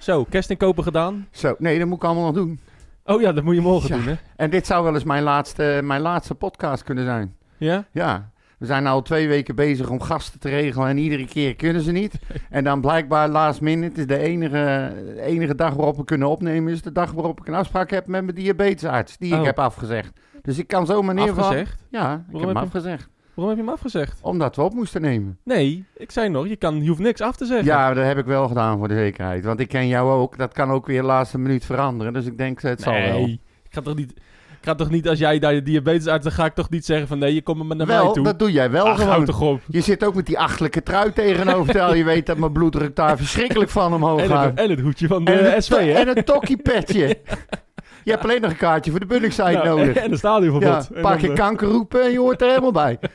Zo, kerstinkopen gedaan. Zo, nee, dat moet ik allemaal nog doen. Oh ja, dat moet je morgen Ja. doen, hè? En dit zou wel eens mijn laatste, mijn laatste podcast kunnen zijn. Ja? Ja, we zijn al twee weken bezig om gasten te regelen en iedere keer kunnen ze niet. En dan blijkbaar last minute is de enige, de enige dag waarop we kunnen opnemen... is de dag waarop ik een afspraak heb met mijn diabetesarts, die Oh. ik heb afgezegd. Dus ik kan zomaar neervallen. Afgezegd? Ja, ik heb hem afgezegd. Waarom heb je hem afgezegd? Omdat we op moesten nemen. Nee, ik zei nog, je, kan, je hoeft niks af te zeggen. Ja, dat heb ik wel gedaan voor de zekerheid. Want ik ken jou ook. Dat kan ook weer de laatste minuut veranderen. Dus ik denk, het zal wel. nee, ik ga toch niet... Ik ga toch niet, als jij daar de diabetes uit, dan ga ik toch niet zeggen van nee, je komt maar naar mij Wel, toe. dat doe jij wel Ach, gewoon. toch op. Je zit ook met die achtelijke trui tegenover. Terwijl je weet dat mijn bloeddruk daar verschrikkelijk van omhoog En gaat. het, en het hoedje van de En, hè? en een tokkiepetje. Je hebt alleen nog een kaartje voor de Bunningside Nou, nodig. En een stadionverbod. Ja, En pak dan, je eh, kanker roepen en je hoort er helemaal bij.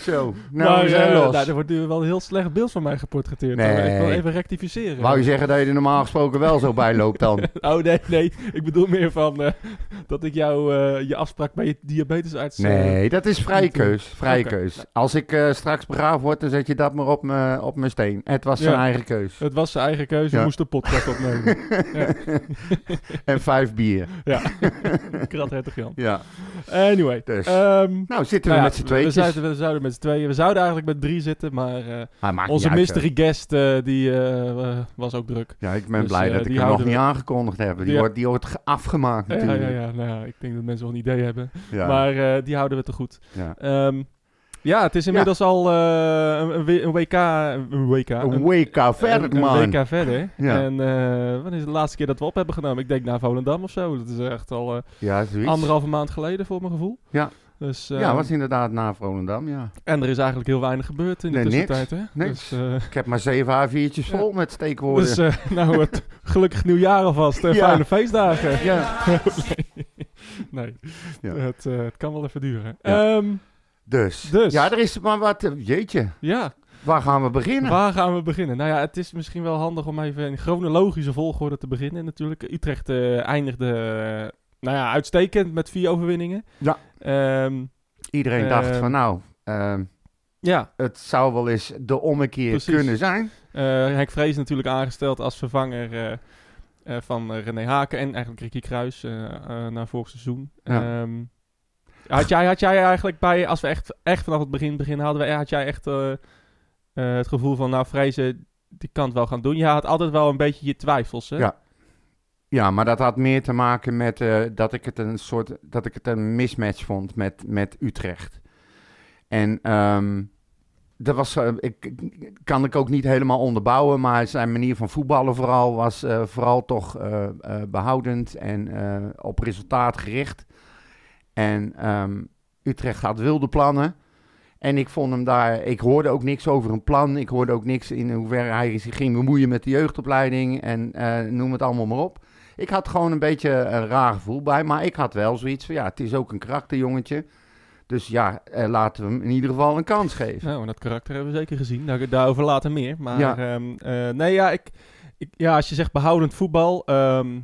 Zo, nou maar, we zijn eh, los. nou, er wordt nu wel een heel slecht beeld van mij geportretteerd. hoor. Nee. Ik wil even rectificeren. Wou je zeggen dat je er normaal gesproken wel zo bij loopt dan? Oh nee, nee. Ik bedoel meer van eh, dat ik jou eh, je afspraak bij je diabetesarts... Nee, dat is vrije keus. Vrije keus. Als ik straks begraven word, dan zet je dat maar op mijn op mijn steen. Het was zijn eigen keus. Het was zijn eigen Ja. hij moest een podcast opnemen. En vijf bier. ja, krat hertog Jan. Ja. Anyway. Dus. ehm, Nou, zitten nou we ja, met z'n tweetjes. zouden, we zouden met z'n tweeën. We zouden eigenlijk met drie zitten, maar eh, maakt onze mystery guest eh, die eh, was ook druk. Ja, ik ben Dus, blij dat ik hem nog niet aangekondigd heb. Die, wordt, die wordt ge- afgemaakt Ja, ja, natuurlijk. ja, nou ja, ik denk dat mensen wel een idee hebben. Maar die houden we te goed. Ja. Ehm, ja, het is inmiddels al een, WK... Een WK. Een WK verder, een, man. Een WK verder. Ja. En wanneer is de laatste keer dat we op hebben genomen? Ik denk naar Volendam of zo. Dat is echt al eh, Ja, anderhalve maand geleden voor mijn gevoel. Ja. Dus, ja, ehm, was inderdaad na Volendam, ja. En er is eigenlijk heel weinig gebeurd in de Nee, niks. tussentijd. Hè? Niks. Dus, eh, Ik heb maar zeven A4'tjes Ja. vol met steekwoorden. dus eh, nou, het gelukkig nieuwjaar alvast. en Ja. Fijne feestdagen. ja. nee, Ja. Het, eh, het kan wel even duren. Ja. Ehm, Dus. Dus. Ja, er is maar wat... Jeetje, ja, waar gaan we beginnen? waar gaan we beginnen? Nou ja, het is misschien wel handig om even in chronologische volgorde te beginnen natuurlijk. Utrecht eh, eindigde nou ja, uitstekend met vier overwinningen. Ja. Ehm, Iedereen dacht Ehm, van nou, ehm, ja, het zou wel eens de ommekeer Precies. kunnen zijn. Eh, Henk Vrees natuurlijk aangesteld als vervanger eh, eh, van René Haken en eigenlijk Ricky Kruis naar vorig seizoen. Ja. Had, jij, had jij eigenlijk bij, als we echt, echt vanaf het begin beginnen hadden, we, had jij echt het gevoel van, nou Vrezen, die kan het wel gaan doen. Je had altijd wel een beetje je twijfels, hè? Ja. Ja, maar dat had meer te maken met eh, dat ik het een soort dat ik het een mismatch vond met, met Utrecht. En ehm, dat was, eh, ik, kan ik ook niet helemaal onderbouwen, maar zijn manier van voetballen vooral was eh, vooral toch eh, eh, behoudend en op resultaat gericht. En ehm, Utrecht had wilde plannen. En ik vond hem daar, ik hoorde ook niks over een plan. Ik hoorde ook niks in hoeverre hij zich ging bemoeien met de jeugdopleiding en noem het allemaal maar op. Ik had gewoon een beetje een raar gevoel bij, maar ik had wel zoiets van ja, het is ook een karakterjongetje. Dus ja, eh, laten we hem in ieder geval een kans geven. Nou, en dat karakter hebben we zeker gezien. Daar, daarover later meer. Maar Ja. ehm, eh, nee, ja, ik, ik, ja, als je zegt behoudend voetbal... ehm, Nou,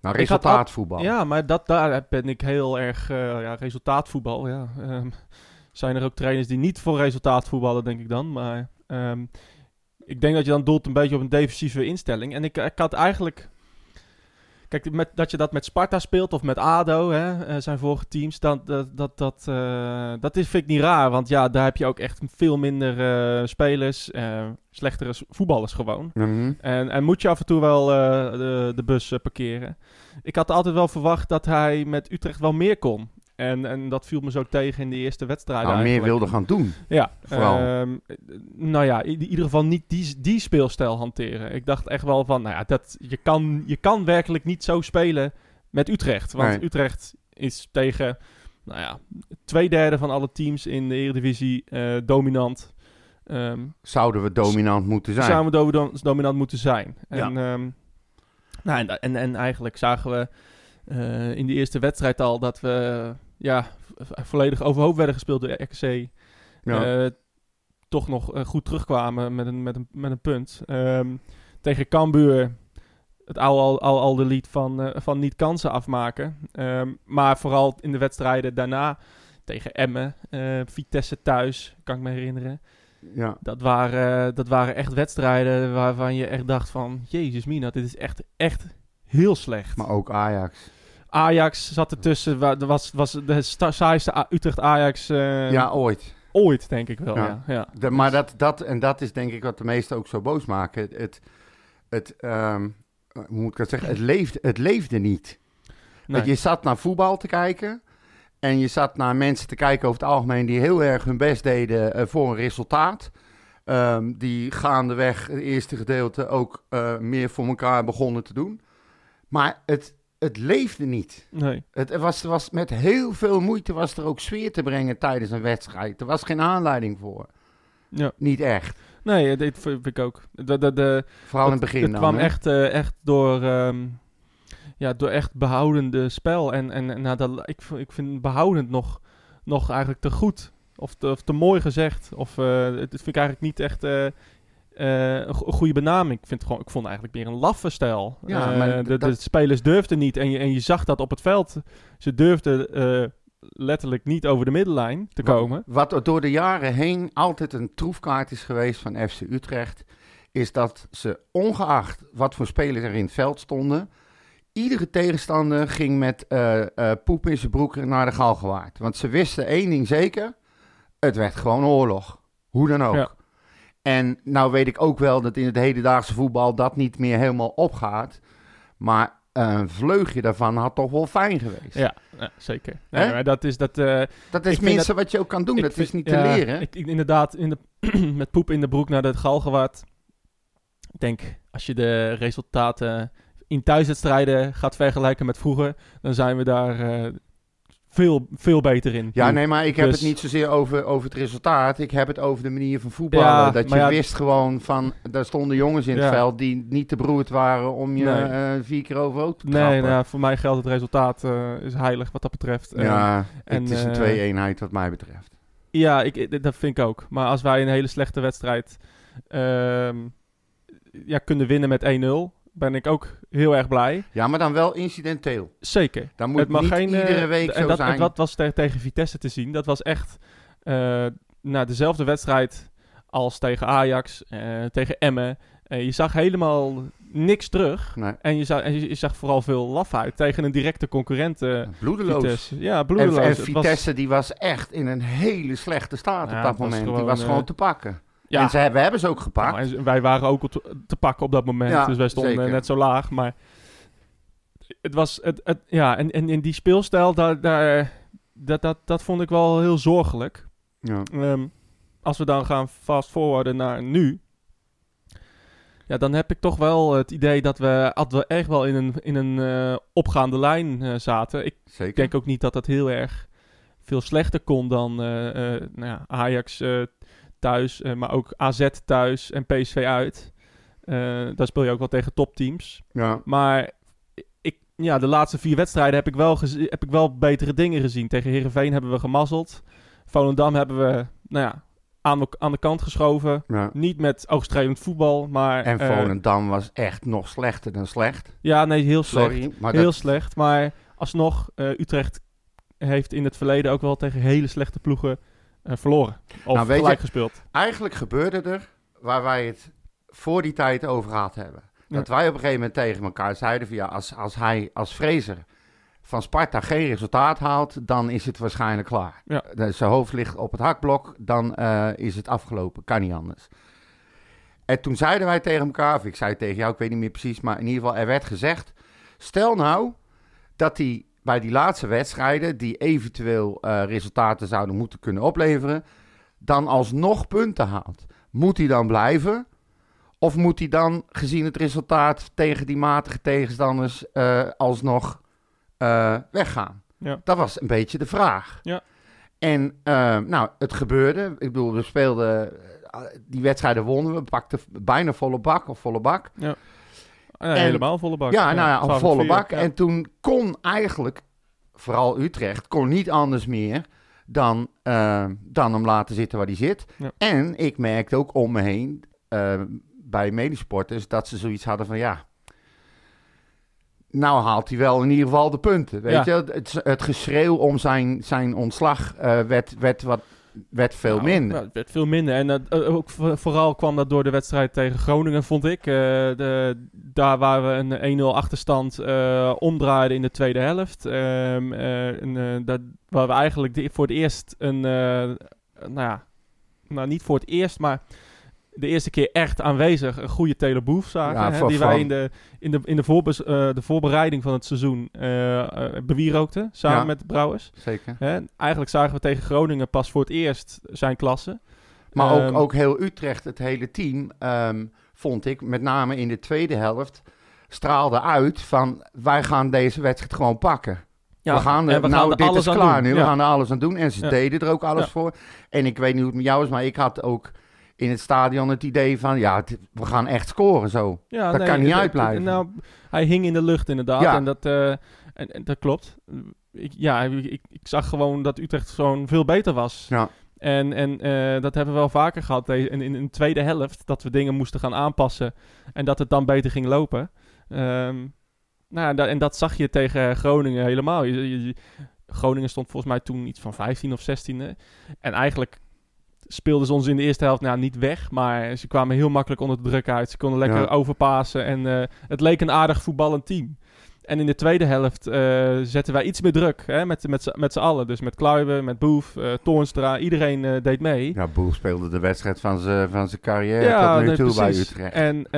al- resultaatvoetbal. Ja, maar dat, daar ben ik heel erg... eh, ja, resultaatvoetbal, ja. Ehm, zijn er ook trainers die niet voor resultaat voetballen, denk ik dan. Maar ik denk dat je dan doelt een beetje op een defensieve instelling. En ik, ik had eigenlijk... Kijk, met, dat je dat met Sparta speelt of met ADO, hè, eh, zijn vorige teams, dat, dat, dat, dat, eh, dat is, vind ik niet raar. Want ja, daar heb je ook echt veel minder eh, spelers, eh, slechtere voetballers gewoon. Mhm. En, en moet je af en toe wel de, de bus parkeren. Ik had altijd wel verwacht dat hij met Utrecht wel meer kon. En, en dat viel me zo tegen in de eerste wedstrijden Nou, meer wilde gaan doen. Ja, vooral. ehm, eh, nou ja, in ieder geval niet die, die speelstijl hanteren. Ik dacht echt wel van, nou ja, dat, je, kan, je kan werkelijk niet zo spelen met Utrecht. Want Nee. Utrecht is tegen, nou ja, twee derde van alle teams in de Eredivisie eh, dominant. Ehm Zouden we dominant moeten zijn. samen do- dominant moeten zijn. Ja. En, ehm, nou, en, en, en eigenlijk zagen we eh, in de eerste wedstrijd al dat we ja, volledig overhoop werden gespeeld door RKC. Ja. Eh, toch nog eh, goed terugkwamen met een, met een, met een punt. Ehm, tegen Cambuur het oude al, al, al de lied van, eh, van niet kansen afmaken. Ehm, maar vooral in de wedstrijden daarna tegen Emmen, Vitesse thuis, kan ik me herinneren. Ja. Dat waren, dat waren echt wedstrijden waarvan je echt dacht van... Jezus mina, dit is echt, echt heel slecht. Maar ook Ajax. Ajax zat ertussen. Dat was, was de sta- saaiste Utrecht-Ajax eh, ja, ooit. ooit, denk ik wel. Ja. Ja. Ja. De, maar dat, dat, en dat is denk ik wat de meesten ook zo boos maken. Het, het, het ehm, hoe moet ik dat zeggen? Het leefde, het leefde niet. Nee. Want je zat naar voetbal te kijken. En je zat naar mensen te kijken over het algemeen die heel erg hun best deden eh, voor een resultaat. Ehm, die gaandeweg het eerste gedeelte ook eh, meer voor elkaar begonnen te doen. Maar het, het leefde niet. nee. Het was, was met heel veel moeite was er ook sfeer te brengen tijdens een wedstrijd. Er was geen aanleiding voor. Ja. Niet echt. Nee, dit vind ik ook. De, de, de, Vooral in het het, begin het dan, kwam echt, eh, echt door, ehm, ja, door echt behoudende spel. En, en, nou, dat, ik, ik vind behoudend nog, nog eigenlijk te goed. Of te, of te mooi gezegd. Of eh, het vind ik eigenlijk niet echt eh, eh, een een goede benaming. Ik, vind gewoon, ik vond het eigenlijk meer een laffe stijl. Ja, Eh, maar de, spelers durfden niet. En je, en je zag dat op het veld. Ze durfden eh, letterlijk niet over de middenlijn te komen. Wat door de jaren heen altijd een troefkaart is geweest van FC Utrecht, is dat ze ongeacht wat voor spelers er in het veld stonden, iedere tegenstander ging met eh, eh, poep in zijn broek naar de Galgenwaard. Want ze wisten één ding zeker, het werd gewoon oorlog. Hoe dan ook. Ja. En nou weet ik ook wel dat in het hedendaagse voetbal dat niet meer helemaal opgaat. Maar een vleugje daarvan had toch wel fijn geweest. Ja, ja, zeker. Nee, Hè? maar dat is dat. eh, Dat is minstens wat je ook kan doen. Dat vind- is niet ja, te leren. Ik, ik- inderdaad, in de, met poep in de broek naar de Galgenwaard. Ik denk, als je de resultaten in thuiswedstrijden gaat vergelijken met vroeger, dan zijn we daar eh, veel, veel beter in. Ja, Nu. nee, maar ik heb Dus- het niet zozeer over, over het resultaat. Ik heb het over de manier van voetballen. Ja, dat je ja- wist gewoon van, daar stonden jongens in het veld die niet te beroerd waren om je Nee. eh, vier keer overhoop te Nee, trappen. nou, ja, voor mij geldt het resultaat eh, is heilig wat dat betreft. Ja, en, het is een eh, twee-eenheid wat mij betreft. Ja, ik, ik- dat vind ik ook. Maar als wij een hele slechte wedstrijd ehm, ja, kunnen winnen met 1-0, ben ik ook heel erg blij. Ja, maar dan wel incidenteel. Zeker. Dan moet het mag niet geen, eh, iedere week en zo dat, zijn. En dat was te- tegen Vitesse te zien. Dat was echt nou, dezelfde wedstrijd als tegen Ajax, eh, tegen Emmen. Je zag helemaal niks terug. Nee, En je zag, en je, je zag vooral veel lafheid tegen een directe concurrent. bloedeloos. Vitesse. Ja, bloedeloos. en Het was- Vitesse die was echt in een hele slechte staat Ja, op dat was moment. die was gewoon te pakken. Ja, En ze hebben, hebben ze ook gepakt. Nou, en wij waren ook te, pakken op dat moment. Ja, dus wij stonden zeker. net zo laag. Maar het was. Het, het, ja, en, en in die speelstijl, daar, daar, dat, dat, dat vond ik wel heel zorgelijk. ja. Ehm, als we dan gaan fast forwarden naar nu. Ja, dan heb ik toch wel het idee dat we, dat we echt wel in een, in een eh, opgaande lijn eh, zaten. Ik Zeker. denk ook niet dat dat heel erg veel slechter kon dan eh, nou ja, Ajax thuis, eh, maar ook AZ thuis en PSV uit. Eh, daar speel je ook wel tegen topteams. ja. Maar ik, ja, de laatste vier wedstrijden heb ik, wel heb ik wel betere dingen gezien. Tegen Herenveen hebben we gemazzeld. Volendam hebben we nou ja, aan, de, aan de kant geschoven. ja. Niet met oogstrelend voetbal, maar... En eh, Volendam was echt nog slechter dan slecht. ja, nee, heel slecht. Sorry, maar heel dat, slecht. Maar alsnog, eh, Utrecht heeft in het verleden ook wel tegen hele slechte ploegen verloren. Of Nou, weet je- gelijk gespeeld. eigenlijk gebeurde er waar wij het voor die tijd over gehad hebben. Ja. Dat wij op een gegeven moment tegen elkaar zeiden ja, als, als hij als Fraser van Sparta geen resultaat haalt, dan is het waarschijnlijk klaar. Ja. Zijn hoofd ligt op het hakblok, dan eh, is het afgelopen. Kan niet anders. En toen zeiden wij tegen elkaar, of ik zei tegen jou, ik weet niet meer precies, maar in ieder geval, er werd gezegd: stel nou dat hij bij die laatste wedstrijden, die eventueel eh, resultaten zouden moeten kunnen opleveren, dan alsnog punten haalt. Moet hij dan blijven? Of moet hij dan, gezien het resultaat tegen die matige tegenstanders, eh, alsnog eh, weggaan? Ja. Dat was een beetje de vraag. Ja. En nou, het gebeurde. Ik bedoel, we speelden, die wedstrijden wonnen we, pakten bijna volle bak of volle bak. Ja, en- helemaal volle bak. Ja, nou ja, een 12 volle bak. En toen kon eigenlijk, vooral Utrecht, kon niet anders meer dan, eh, dan hem laten zitten waar hij zit. Ja. En ik merkte ook om me heen, eh, bij medesporters, dat ze zoiets hadden van ja... Nou haalt hij wel in ieder geval de punten, weet Ja. je. Het, het geschreeuw om zijn, zijn ontslag eh, werd, werd wat werd veel Nou, minder. nou, het werd veel minder. En eh, ook vo- vooral kwam dat door de wedstrijd tegen Groningen, vond ik. Eh, de, daar waar we een 1-0 achterstand eh, omdraaiden in de tweede helft. Eh, dat, waar we eigenlijk de- voor het eerst een... nou ja, nou niet voor het eerst, maar de eerste keer echt aanwezig een goede Teleboef zagen. Ja, hè, van- die wij in de, in de, in de, voorbes- eh, de voorbereiding van het seizoen bewierookten. Samen Ja. met Brouwers. Zeker. Hè. Eigenlijk zagen we tegen Groningen pas voor het eerst zijn klasse. Maar Ehm, ook, ook heel Utrecht, het hele team, ehm, vond ik, met name in de tweede helft, straalde uit van wij gaan deze wedstrijd gewoon pakken. Ja, we gaan er, we nou, gaan dit alles is klaar doen. nu, we gaan er alles aan doen. En ze deden er ook alles voor. En ik weet niet hoe het met jou is, maar ik had ook in het stadion het idee van, ja, we gaan echt scoren zo. Ja, Dat kan niet het- uitblijven. Nou, hij hing in de lucht inderdaad. Ja. En, dat, eh, en, en dat klopt. Ik, ja, ik, ik, zag gewoon dat Utrecht gewoon veel beter was. Ja. En, en eh, dat hebben we wel vaker gehad in, in, in de tweede helft. Dat we dingen moesten gaan aanpassen. En dat het dan beter ging lopen. Ehm, nou, ja, da- en dat zag je tegen Groningen helemaal. Je, Groningen stond volgens mij toen iets van 15 of 16e. En eigenlijk speelden ze ons in de eerste helft nou, niet weg. Maar ze kwamen heel makkelijk onder de druk uit. Ze konden lekker Ja. overpassen. En eh, het leek een aardig voetballend team. En in de tweede helft eh, zetten wij iets meer druk. Hè, met, met, met z'n allen. Dus met Kluiben, met Boef, eh Toornstra. Iedereen deed mee. Ja, Boel speelde de wedstrijd van zijn van zijn carrière Ja, tot nu nee, toe bij precies. Utrecht. En,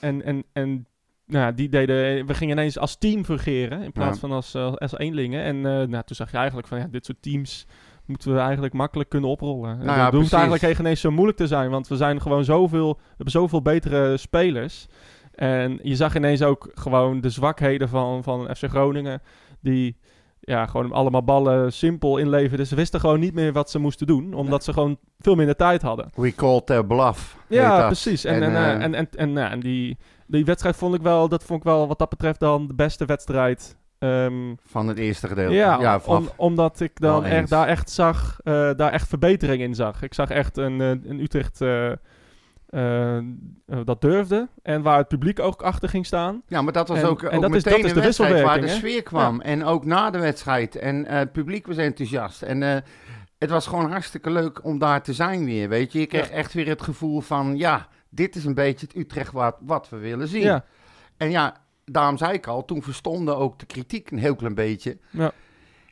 en, en, en nou, ja, die deden, we gingen ineens als team fungeren in plaats Ja. van als, als eenlingen. En nou, toen zag je eigenlijk van ja, dit soort teams moeten we eigenlijk makkelijk kunnen oprollen. Nou ja, dat hoeft eigenlijk geen eens zo moeilijk te zijn, want we zijn gewoon zoveel, we hebben zoveel betere spelers. En je zag ineens ook gewoon de zwakheden van, van FC Groningen, die ja, gewoon allemaal ballen simpel inleverden. Ze wisten gewoon niet meer wat ze moesten doen, omdat ze gewoon veel minder tijd hadden. We called their bluff. Ja, precies. En, En, en, eh, eh, en, en, en, nou, en die, die wedstrijd vond ik wel, dat vond ik wel wat dat betreft dan de beste wedstrijd. Ehm, Van het eerste gedeelte. ja, ja om- van, omdat ik dan echt, daar echt zag, eh, daar echt verbetering in zag. Ik zag echt een, eh, een Utrecht eh, dat durfde en waar het publiek ook achter ging staan. ja, maar dat was en- ook, en ook dat is- meteen dat is een de wedstrijd waar de sfeer kwam. En ook na de wedstrijd. En het publiek was enthousiast. En het was gewoon hartstikke leuk om daar te zijn weer, weet je. Je kreeg Ja. echt weer het gevoel van, ja, dit is een beetje het Utrecht wat, wat we willen zien. Ja, En ja, daarom zei ik al, toen verstonden ook de kritiek een heel klein beetje. Ja.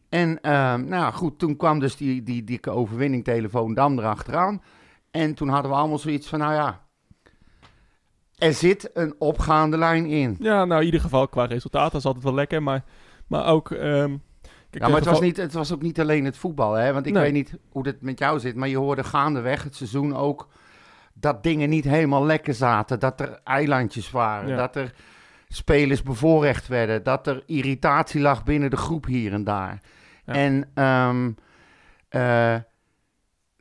En ehm, nou goed, toen kwam dus die, die dikke overwinning telefoon Dam erachteraan. En toen hadden we allemaal zoiets van, nou ja, er zit een opgaande lijn in. ja, nou in ieder geval qua resultaat, dat is altijd wel lekker. Maar, maar ook... ehm, kijk, Ja, maar het was, niet, het was ook niet alleen het voetbal, hè? Want ik Nee. weet niet hoe het met jou zit, maar je hoorde gaandeweg het seizoen ook dat dingen niet helemaal lekker zaten. Dat er eilandjes waren, Ja. dat er spelers bevoorrecht werden, dat er irritatie lag binnen de groep hier en daar. Ja. En ehm, eh,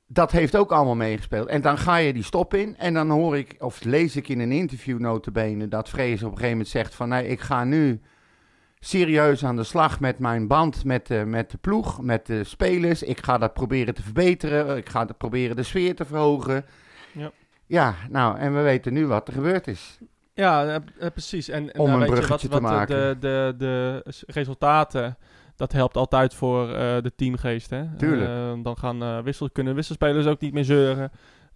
dat heeft ook allemaal meegespeeld. En dan ga je die stop in en dan hoor ik, of lees ik in een interview notabene, dat Vrees op een gegeven moment zegt van, nee, ik ga nu serieus aan de slag met mijn band met de, met de ploeg, met de spelers. Ik ga dat proberen te verbeteren. Ik ga dat proberen de sfeer te verhogen. Ja. Ja, nou, en we weten nu wat er gebeurd is. Ja, eh, eh, precies. En, en Om nou, een weet je, wat, bruggetje wat te de- maken. De, de, de, s- resultaten, dat helpt altijd voor eh, de teamgeest. Hè? Tuurlijk. Eh, dan gaan, eh, wissel, kunnen wisselspelers ook niet meer zeuren.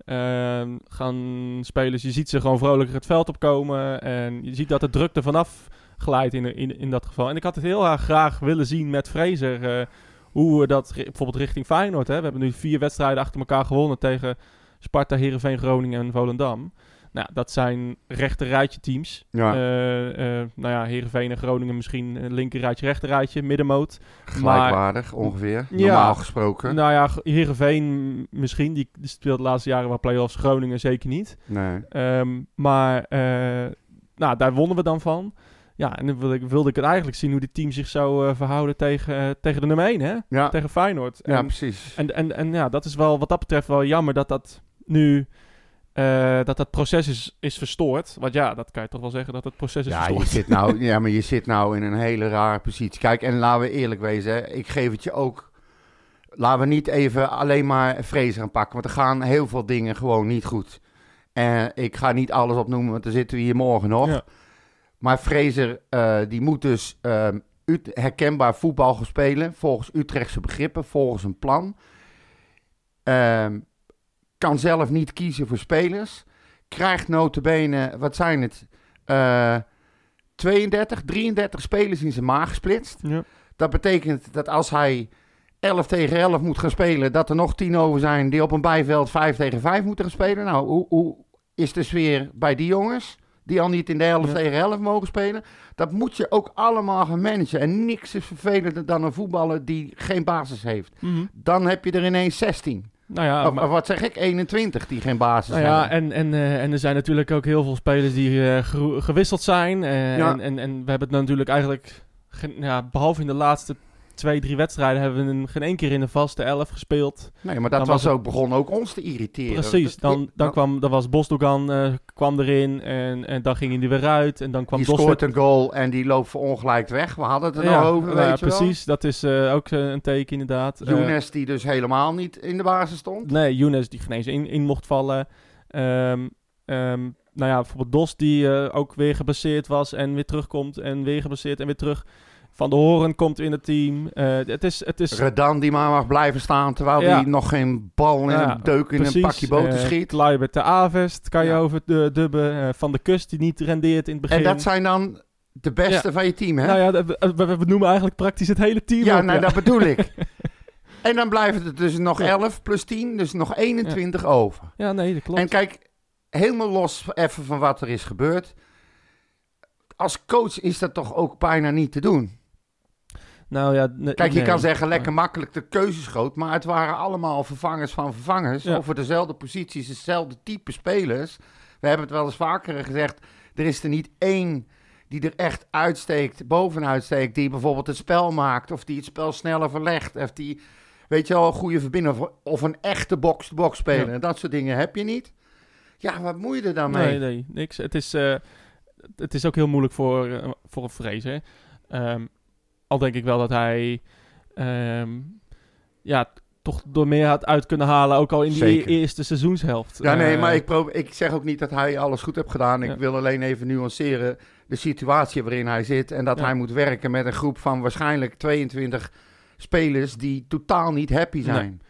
Ehm, gaan spelers, je ziet ze gewoon vrolijker het veld opkomen. En je ziet dat de druk er vanaf glijdt in, in, in dat geval. En ik had het heel erg graag willen zien met Fraser. eh, hoe we dat ri- bijvoorbeeld richting Feyenoord. Hè? We hebben nu vier wedstrijden achter elkaar gewonnen tegen Sparta, Heerenveen, Groningen en Volendam. Nou, dat zijn rechter rijtje teams. Ja, Eh, eh, nou ja, Heerenveen en Groningen misschien een linker rijtje, rechter rijtje, middenmoot. gelijkwaardig ongeveer. Ja. Normaal gesproken. Nou ja, Heerenveen misschien, die, speelt de laatste jaren wel play-offs, Groningen zeker niet. Nee. Ehm, maar eh, nou, daar wonnen we dan van. Ja, en dan wilde ik, wilde ik het eigenlijk zien hoe dit team zich zou eh, verhouden tegen, eh, tegen de nummer 1, hè? Ja, Tegen Feyenoord. ja En- precies. en, en, en ja, dat is wel wat dat betreft wel jammer dat dat nu eh, dat dat proces is, is verstoord. Want ja, dat kan je toch wel zeggen dat het proces is Ja, je verstoord. zit nou, ja, maar je zit nou in een hele rare positie. Kijk, en laten we eerlijk wezen, hè, ik geef het je ook. Laten we niet even alleen maar vrees gaan pakken, want er gaan heel veel dingen gewoon niet goed. En ik ga niet alles opnoemen, want dan zitten we hier morgen nog. Ja. Maar Fraser, eh, die moet dus ehm, herkenbaar voetbal gaan spelen, volgens Utrechtse begrippen, volgens een plan. Ehm, kan zelf niet kiezen voor spelers. Krijgt notabene, wat zijn het? Eh 32, 33 spelers in zijn maag gesplitst. Ja. Dat betekent dat als hij 11 tegen 11 moet gaan spelen, dat er nog 10 over zijn die op een bijveld 5 tegen 5 moeten gaan spelen. Nou, hoe, hoe is de sfeer bij die jongens? Die al niet in de 11 Ja. tegen 11 mogen spelen. Dat moet je ook allemaal gaan managen. En niks is vervelender dan een voetballer die geen basis heeft. Mhm. Dan heb je er ineens 16. Nou ja, of, maar- wat zeg ik, 21 die geen basis Nou ja, hebben. en, en, eh, en er zijn natuurlijk ook heel veel spelers die eh, gewisseld zijn. eh, Ja. en, en, en we hebben het natuurlijk eigenlijk, ja, behalve in de laatste twee, drie wedstrijden, hebben we een- geen één keer in de vaste elf gespeeld. Nee, maar dat dan was ook, begon ook ons te irriteren. Precies, dan, dan, kwam, dan was Bosdogan eh, kwam erin en, en dan ging hij er weer uit. En dan kwam die scoort een goal en die loopt verongelijkt weg. We hadden het er ja, nog over, nou ja, weet wel. precies. Dat is eh, ook eh, een teken inderdaad. Younes die dus helemaal niet in de basis stond. Nee, Younes die genezen in, in mocht vallen. Ehm, ehm, nou ja, bijvoorbeeld Dos die ook weer geblesseerd was en weer terugkomt en weer geblesseerd en weer terug. Van de Horen komt in het team. Eh, het is, het is Redan die maar mag blijven staan terwijl Ja. hij nog geen bal in Ja, een deuk in een pakje boter eh, schiet. Kluivert de Avest kan je Ja. over de dubben. eh, van de Kust die niet rendeert in het begin. En dat zijn dan de beste van je team, hè? Nou ja, we, we, we noemen eigenlijk praktisch het hele team ja, op, nou, dat bedoel ik. En dan blijven er dus nog Ja. 11 plus 10, dus nog 21 over. Ja, nee, dat klopt. En kijk, helemaal los even van wat er is gebeurd. Als coach is dat toch ook bijna niet te doen. Nou ja, Kijk, je nee. kan zeggen lekker makkelijk de keuzes groot, maar het waren allemaal vervangers van vervangers. Ja. Over dezelfde posities, dezelfde type spelers. We hebben het wel eens vaker gezegd, er is er niet één die er echt uitsteekt, bovenuit steekt, die bijvoorbeeld het spel maakt, of die het spel sneller verlegt, of die, weet je wel, een goede verbinder, of, of een echte box-to-box speler. Ja. En dat soort dingen heb je niet. Ja, wat moet je er dan mee? Nee, nee, niks. Het is, eh, het is ook heel moeilijk voor, eh, voor een vrezen. Ehm al denk ik wel dat hij ehm, ja, toch door meer had uit kunnen halen, ook al in die Zeker. eerste seizoenshelft. Ja, nee, Eh, maar ik, ik zeg ook niet dat hij alles goed heeft gedaan. Ik Ja. wil alleen even nuanceren de situatie waarin hij zit. En dat Ja. hij moet werken met een groep van waarschijnlijk 22 spelers die totaal niet happy zijn.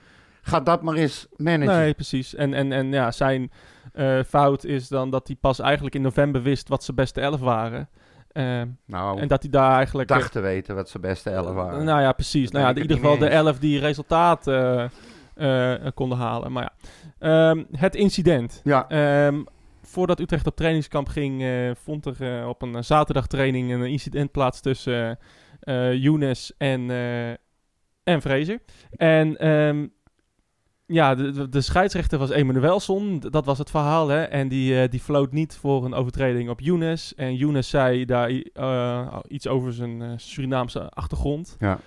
Ga dat maar eens managen. Nee, precies. En, en, en ja, zijn eh, fout is dan dat hij pas eigenlijk in november wist wat zijn beste elf waren. Ehm, nou, en dat hij daar eigenlijk... dacht te weten wat zijn beste elf waren. Nou ja, precies. Nou ja, in ieder geval de elf die resultaat eh, eh, konden halen. Maar ja, Ehm, het incident. ja, Ehm, voordat Utrecht op trainingskamp ging, eh, vond er eh, op een zaterdagtraining een incident plaats tussen eh eh, Younes en, eh en Fraser. En ja, de, de, scheidsrechter was Emanuelson, dat was het verhaal. Hè? En die, eh, die floot niet voor een overtreding op Younes. En Younes zei daar eh, iets over zijn eh, Surinaamse achtergrond. ja.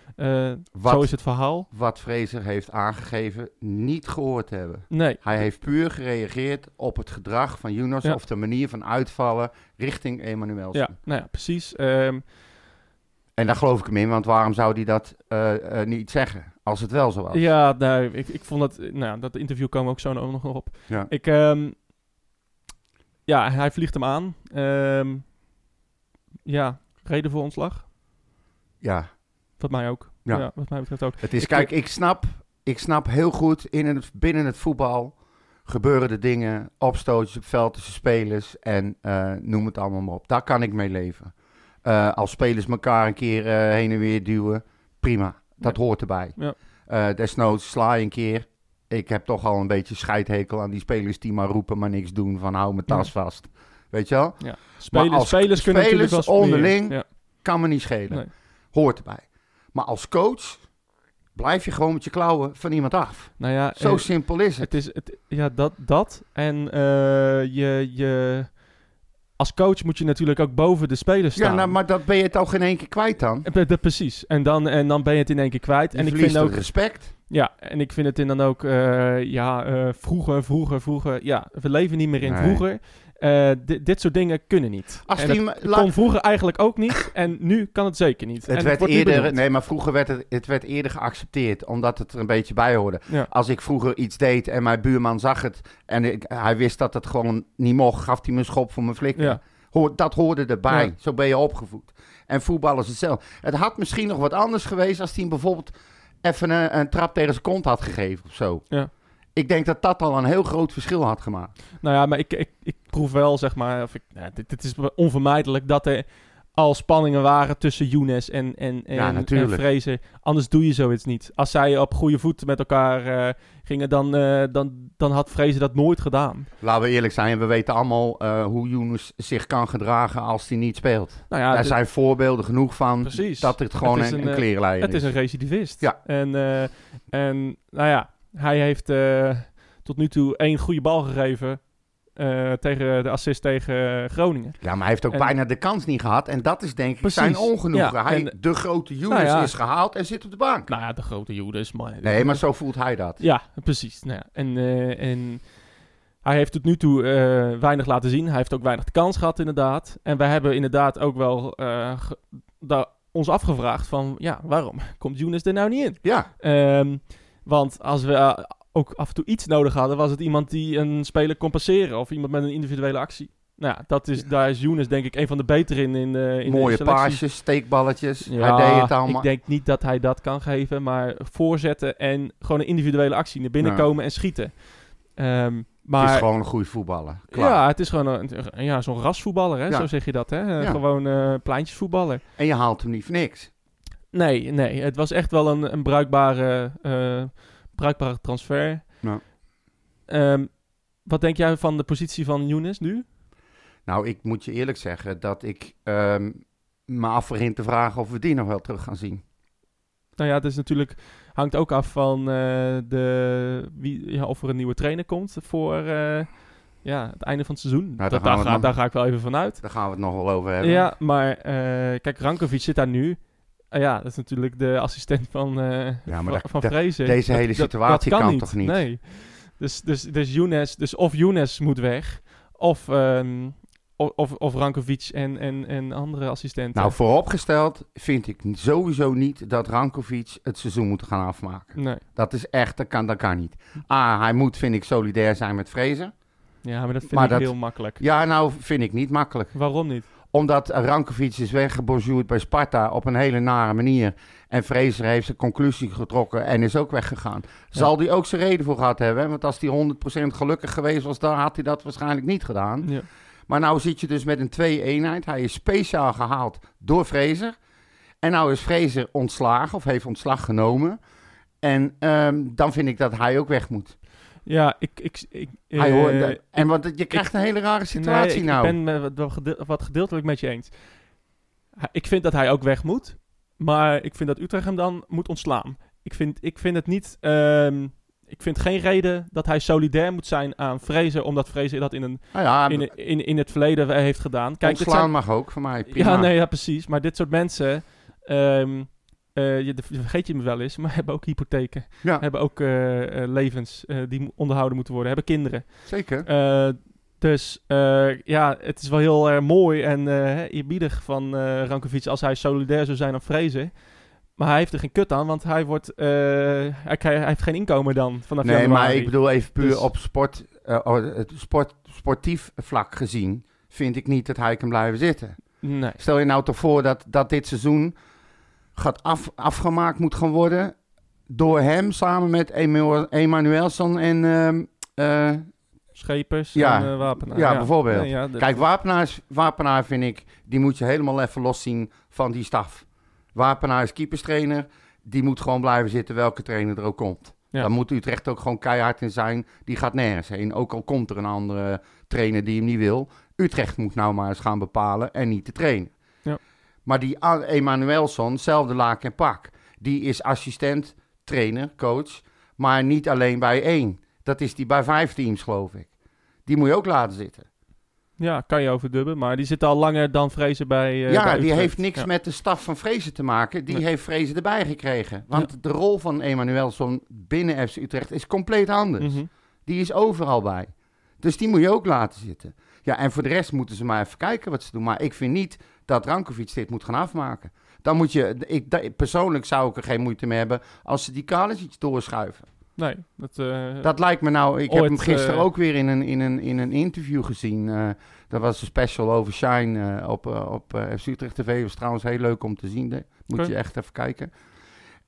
Wat, Zo is het verhaal. wat Fraser heeft aangegeven niet gehoord te hebben. Nee, Hij heeft puur gereageerd op het gedrag van Ja. of de manier van uitvallen richting Emmanuel. ja, nou ja, precies. Ehm, En daar geloof ik hem in, want waarom zou hij dat niet zeggen als het wel zo was? Ja, nou, ik, ik vond dat, nou, dat interview kwam ook zo nog op. Ja. Ik, ehm, ja, hij vliegt hem aan. Ehm, ja, reden voor ontslag. Ja, Wat mij ook. Ja. Ja, wat mij betreft ook. het is, Ik- kijk, ik snap, ik snap heel goed, in het, binnen het voetbal gebeuren de dingen, opstootjes op veld tussen spelers en eh, noem het allemaal maar op. Daar kan ik mee leven. Eh, als spelers elkaar een keer eh, heen en weer duwen, prima. Dat hoort erbij. Ja. Eh, desnoods sla je een keer. Ik heb toch al een beetje scheidhekel aan die spelers die maar roepen, maar niks doen van hou mijn tas vast. Weet je wel? Ja. Spelers, als spelers kunnen spelers natuurlijk wel smeren. onderling- Ja. Kan me niet schelen. Nee. Hoort erbij. Maar als coach blijf je gewoon met je klauwen van iemand af. Nou ja, Zo eh, simpel is het. het is, het, ja, dat, dat. En eh, je, je, als coach moet je natuurlijk ook boven de spelers staan. Ja, nou, maar dat ben je toch in één keer kwijt dan? Eh, dat- precies. En dan, en dan ben je het in één keer kwijt. Je en ik vind ook, het respect. Ja, en ik vind het in dan ook, eh, ja, eh, vroeger, vroeger, vroeger. Ja, we leven niet meer in Nee. vroeger. Eh, di- dit soort dingen kunnen niet. Als en dat laat- kon vroeger eigenlijk ook niet. En nu kan het zeker niet. Het en werd eerder, nee, maar vroeger werd het, het werd eerder geaccepteerd, omdat het er een beetje bij hoorde. Ja. Als ik vroeger iets deed en mijn buurman zag het en ik, hij wist dat het gewoon niet mocht, gaf hij me een schop voor mijn flikker. Ja. Hoor, dat hoorde erbij. Ja. Zo ben je opgevoed. En voetbal is hetzelfde. Het had misschien nog wat anders geweest als hij hem bijvoorbeeld even een, een trap tegen zijn kont had gegeven of zo. Ja. Ik denk dat dat al een heel groot verschil had gemaakt. Nou ja, maar ik, ik, ik proef wel, zeg maar, of ik, nou, dit, dit is onvermijdelijk dat er al spanningen waren tussen Younes en, en, en, Ja, en natuurlijk. Fraser. Anders doe je zoiets niet. Als zij op goede voet met elkaar eh, gingen, dan, eh, dan, dan had Fraser dat nooit gedaan. Laten we eerlijk zijn, we weten allemaal eh, hoe Younes zich kan gedragen als hij niet speelt. Nou ja, dit- zijn voorbeelden genoeg van Precies. dat het gewoon Het is een, een, klerenleier Het is een recidivist. Ja. En, en nou ja, hij heeft eh, tot nu toe één goede bal gegeven eh, tegen de assist tegen Groningen. Ja, maar hij heeft ook En- bijna de kans niet gehad. En dat is denk ik Precies. zijn ongenoegen. Ja, hij, en- de grote Younes Nou ja. is gehaald en zit op de bank. Nou ja, de grote Judas. Maar, Nee, maar zo voelt hij dat. Ja, precies. Nou ja, en, eh, en hij heeft tot nu toe eh, weinig laten zien. Hij heeft ook weinig de kans gehad, inderdaad. En wij hebben inderdaad ook wel eh, ons afgevraagd van... Ja, waarom komt Younes er nou niet in? Ja, Ehm, want als we eh, ook af en toe iets nodig hadden... was het iemand die een speler kon passeren. Of iemand met een individuele actie. Nou ja, dat is, daar is Younes denk ik een van de betere in, in, eh, in mooie de selectie. paasjes, steekballetjes. Ja, hij deed het allemaal. Ik denk niet dat hij dat kan geven, maar voorzetten en gewoon een individuele actie naar binnen Ja. komen en schieten. Ehm, het maar is gewoon een goede voetballer. Klaar. ja, het is gewoon een, ja, zo'n rasvoetballer, hè? Zo zeg je dat. Hè? Gewoon eh pleintjesvoetballer. En je haalt hem niet voor niks. Nee, nee, het was echt wel een, een bruikbare, eh, bruikbare transfer. Ehm, wat denk jij van de positie van Younes nu? Nou, ik moet je eerlijk zeggen dat ik ehm, me af begin te vragen of we die nog wel terug gaan zien. Nou ja, het is natuurlijk, hangt ook af van eh, de, wie, ja, of er een nieuwe trainer komt voor eh, ja, het einde van het seizoen. daar Dat, daar, ga, nog- daar ga ik wel even vanuit. Daar gaan we het nog wel over hebben. Ja, maar kijk, Rankovic zit daar nu. Ah ja, dat is natuurlijk de assistent van, Ja, maar van, dat- van dat- Vrezen. deze hele situatie kan toch niet? Nee. Dus, dus, dus, Younes, dus of Younes moet weg, of, ehm, of, of, Rankovic en, en, en andere assistenten. Nou, vooropgesteld vind ik sowieso niet dat Rankovic het seizoen moet gaan afmaken. nee. Dat is echt, dat kan, dat kan niet. A, hij moet, vind ik, solidair zijn met Vrezen. Ja, maar dat vind Maar ik dat- heel makkelijk. Ja, nou, vind ik niet makkelijk. Waarom niet? Omdat Rankovic is weggebonjourd bij Sparta op een hele nare manier. En Vrezer heeft zijn conclusie getrokken en is ook weggegaan. Zal hij ook zijn reden voor gehad hebben? Want als hij 100% gelukkig geweest was, dan had hij dat waarschijnlijk niet gedaan. Ja. Maar nou zit je dus met een twee-eenheid. Hij is speciaal gehaald door Vrezer. En nou is Vrezer ontslagen of heeft ontslag genomen. En ehm, dan vind ik dat hij ook weg moet. Ja, ik... ik, ik Hij hoort, en want je krijgt een hele rare situatie nee, ik, nou. Ik ben wat, wat gedeel- wat gedeeltelijk met je eens. Ik vind dat hij ook weg moet. Maar ik vind dat Utrecht hem dan moet ontslaan. Ik vind, ik vind het niet... ehm, ik vind geen reden dat hij solidair moet zijn aan Vrezen... omdat Vrezen dat in, een, nou ja, in, in, in het verleden heeft gedaan. Kijk, dit ontslaan zijn, mag ook voor mij. Prima. ja, nee, ja, precies. Maar dit soort mensen... ehm, eh, je, vergeet je me wel eens, maar hebben ook hypotheken. Ja, Hebben ook eh, eh, levens die onderhouden moeten worden. Hebben kinderen. zeker. Dus ja, het is wel heel mooi en eerbiedig van eh Rankovic als hij solidair zou zijn aan Vrezen. Maar hij heeft er geen kut aan, want hij, wordt, hij, krijgt- hij heeft geen inkomen dan vanaf Nee, januari. maar ik bedoel even puur Dus- op sport, oh, het sport, sportief vlak gezien, vind ik niet dat hij kan blijven zitten. Nee. Stel je nou toch voor dat, dat dit seizoen gaat af, afgemaakt moet gaan worden door hem samen met Emanuelson en eh, Schepers Ja. en eh, Wapenaar. Ja, bijvoorbeeld. Nee, ja, dat- Kijk, Wapenaar, is- Wapenaar vind ik, die moet je helemaal even loszien van die staf. Wapenaar is keeperstrainer, die moet gewoon blijven zitten welke trainer er ook komt. Daar moet Utrecht ook gewoon keihard in zijn. Die gaat nergens heen, ook al komt er een andere trainer die hem niet wil. Utrecht moet nou maar eens gaan bepalen en niet te trainen. Maar die Emanuelson, zelfde laak en pak. Die is assistent, trainer, coach, maar niet alleen bij één. Dat is die bij vijf teams, geloof ik. Die moet je ook laten zitten. ja, kan je overdubben, maar die zit al langer dan Vrezen bij eh, ja, bij die heeft niks Ja. met de staf van Vrezen te maken. Die Nee. heeft Vrezen erbij gekregen. Want de rol van Emanuelson binnen FC Utrecht is compleet anders. Mhm. Die is overal bij. Dus die moet je ook laten zitten. Ja, en voor de rest moeten ze maar even kijken wat ze doen. Maar ik vind niet dat Rankovic dit moet gaan afmaken. Dan moet je, ik, persoonlijk zou ik er geen moeite mee hebben als ze die Kalisic doorschuiven. Nee, dat... eh, Dat lijkt me nou, ik heb hem gisteren eh, ook weer in een, in een, in een interview gezien. Eh, dat was een special over Shine eh, op, eh, op eh, FC Utrecht TV. was trouwens heel leuk om te zien. hè. Moet je echt even kijken.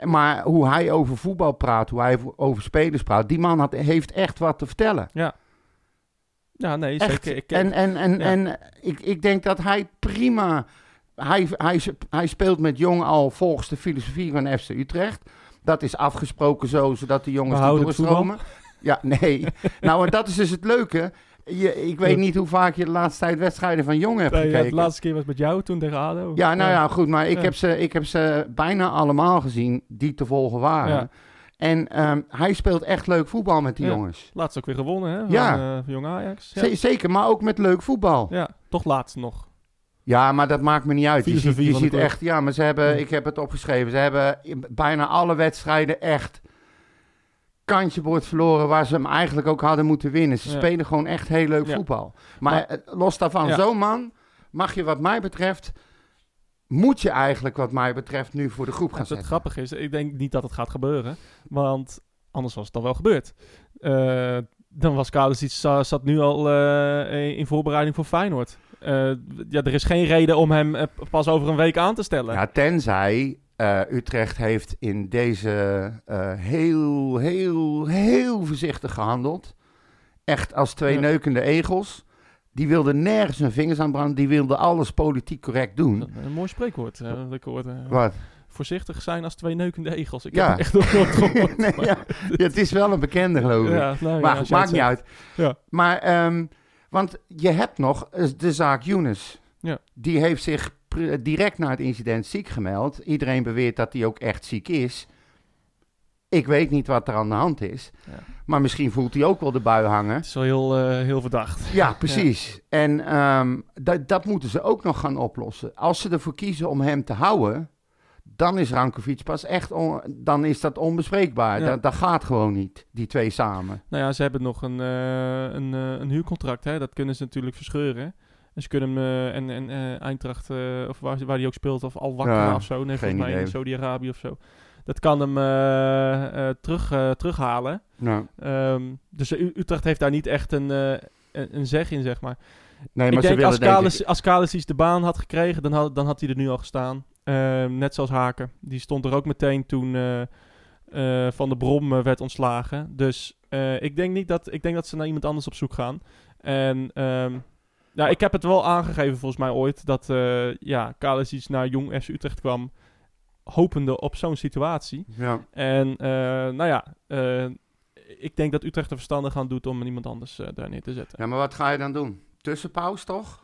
Maar hoe hij over voetbal praat, hoe hij over spelers praat, die man had, heeft echt wat te vertellen. Ja. Ja, nee, Echt. zeker. Ik, en en, en, ja. en ik, ik denk dat hij prima. Hij, hij, hij speelt met Jong al volgens de filosofie van FC Utrecht. Dat is afgesproken zo, zodat de jongens niet doorstromen. Ja, nee. nou, en dat is dus het leuke. Je, ik weet niet hoe vaak je de laatste tijd wedstrijden van Jong hebt Nee, ja, gekeken. de laatste keer was met jou toen tegen ADO. Ja, nou ja, goed. Maar ik, Ja. heb ze, ik heb ze bijna allemaal gezien die te volgen waren. Ja. En ehm, hij speelt echt leuk voetbal met die Ja. jongens. Laatst ook weer gewonnen, hè? Van, Ja. eh, Jong Ajax. Ja. Zeker, maar ook met leuk voetbal. ja, toch laatst nog. Ja, maar dat maakt me niet uit. Je ziet, je ziet echt, ja, maar ze hebben, Ja. ik heb het opgeschreven, ze hebben bijna alle wedstrijden echt kantje wordt verloren waar ze hem eigenlijk ook hadden moeten winnen. Ze Ja. spelen gewoon echt heel leuk voetbal. Maar, Maar- eh, los daarvan, zo'n man mag je wat mij betreft, moet je eigenlijk wat mij betreft nu voor de groep gaan het zetten. grappig is, ik denk niet dat het gaat gebeuren. Want anders was het dan wel gebeurd. Eh, dan was Kalisic za- zat nu al eh, in voorbereiding voor Feyenoord. Eh, ja, er is geen reden om hem eh, pas over een week aan te stellen. Ja, tenzij eh, Utrecht heeft in deze eh, heel, heel, heel voorzichtig gehandeld. Echt als twee Ja. neukende egels. Die wilden nergens hun vingers aan branden. Die wilden alles politiek correct doen. Een, mooi spreekwoord. eh, dat ik hoorde. Wat? Voorzichtig zijn als twee neukende egels. Ik Ja. heb echt nog nooit gehoord. nee, maar- ja, ja, het is wel een bekende, geloof ik. Ja, nou maar goed, maakt niet zegt. uit. Ja. Maar, ehm, want je hebt nog eh, de zaak Younes. Ja. Die heeft zich direct na het incident ziek gemeld. Iedereen beweert dat hij ook echt ziek is. Ik weet niet wat er aan de hand is. Ja. Maar misschien voelt hij ook wel de bui hangen. Het is wel heel, eh, heel verdacht. Ja, precies. En ehm, dat, dat moeten ze ook nog gaan oplossen. Als ze ervoor kiezen om hem te houden, dan is Rankovic pas echt, on- dan is dat onbespreekbaar. Ja. Dat, dat gaat gewoon niet, die twee samen. Nou ja, ze hebben nog een, eh, een, eh, een huurcontract. Hè? Dat kunnen ze natuurlijk verscheuren. En ze kunnen hem en, en eh, Eintracht, eh, of waar, waar hij ook speelt, of Al Wakkera Ja, of zo. Nee, geen volgens mij in. Saudi-Arabië of zo. Dat kan hem eh, terug, eh, terughalen. Nou, Ehm, dus U- Utrecht heeft daar niet echt een, een, zeg in, zeg maar. nee, maar ik ze denk als ik- Kalis, als Kalisic de baan had gekregen, dan had, dan had hij er nu al gestaan. Ehm, net zoals Haken. Die stond er ook meteen toen Van de Brom werd ontslagen. Dus ik, denk niet dat, ik denk dat ze naar iemand anders op zoek gaan. En ehm, ja, ik heb het wel aangegeven volgens mij ooit dat uh, ja, Kalisic naar Jong FC Utrecht kwam hopende op zo'n situatie. Ja. En eh, nou ja, eh, ik denk dat Utrecht er verstandig aan doet om iemand anders eh, daar neer te zetten. ja, maar wat ga je dan doen? Tussenpauze toch?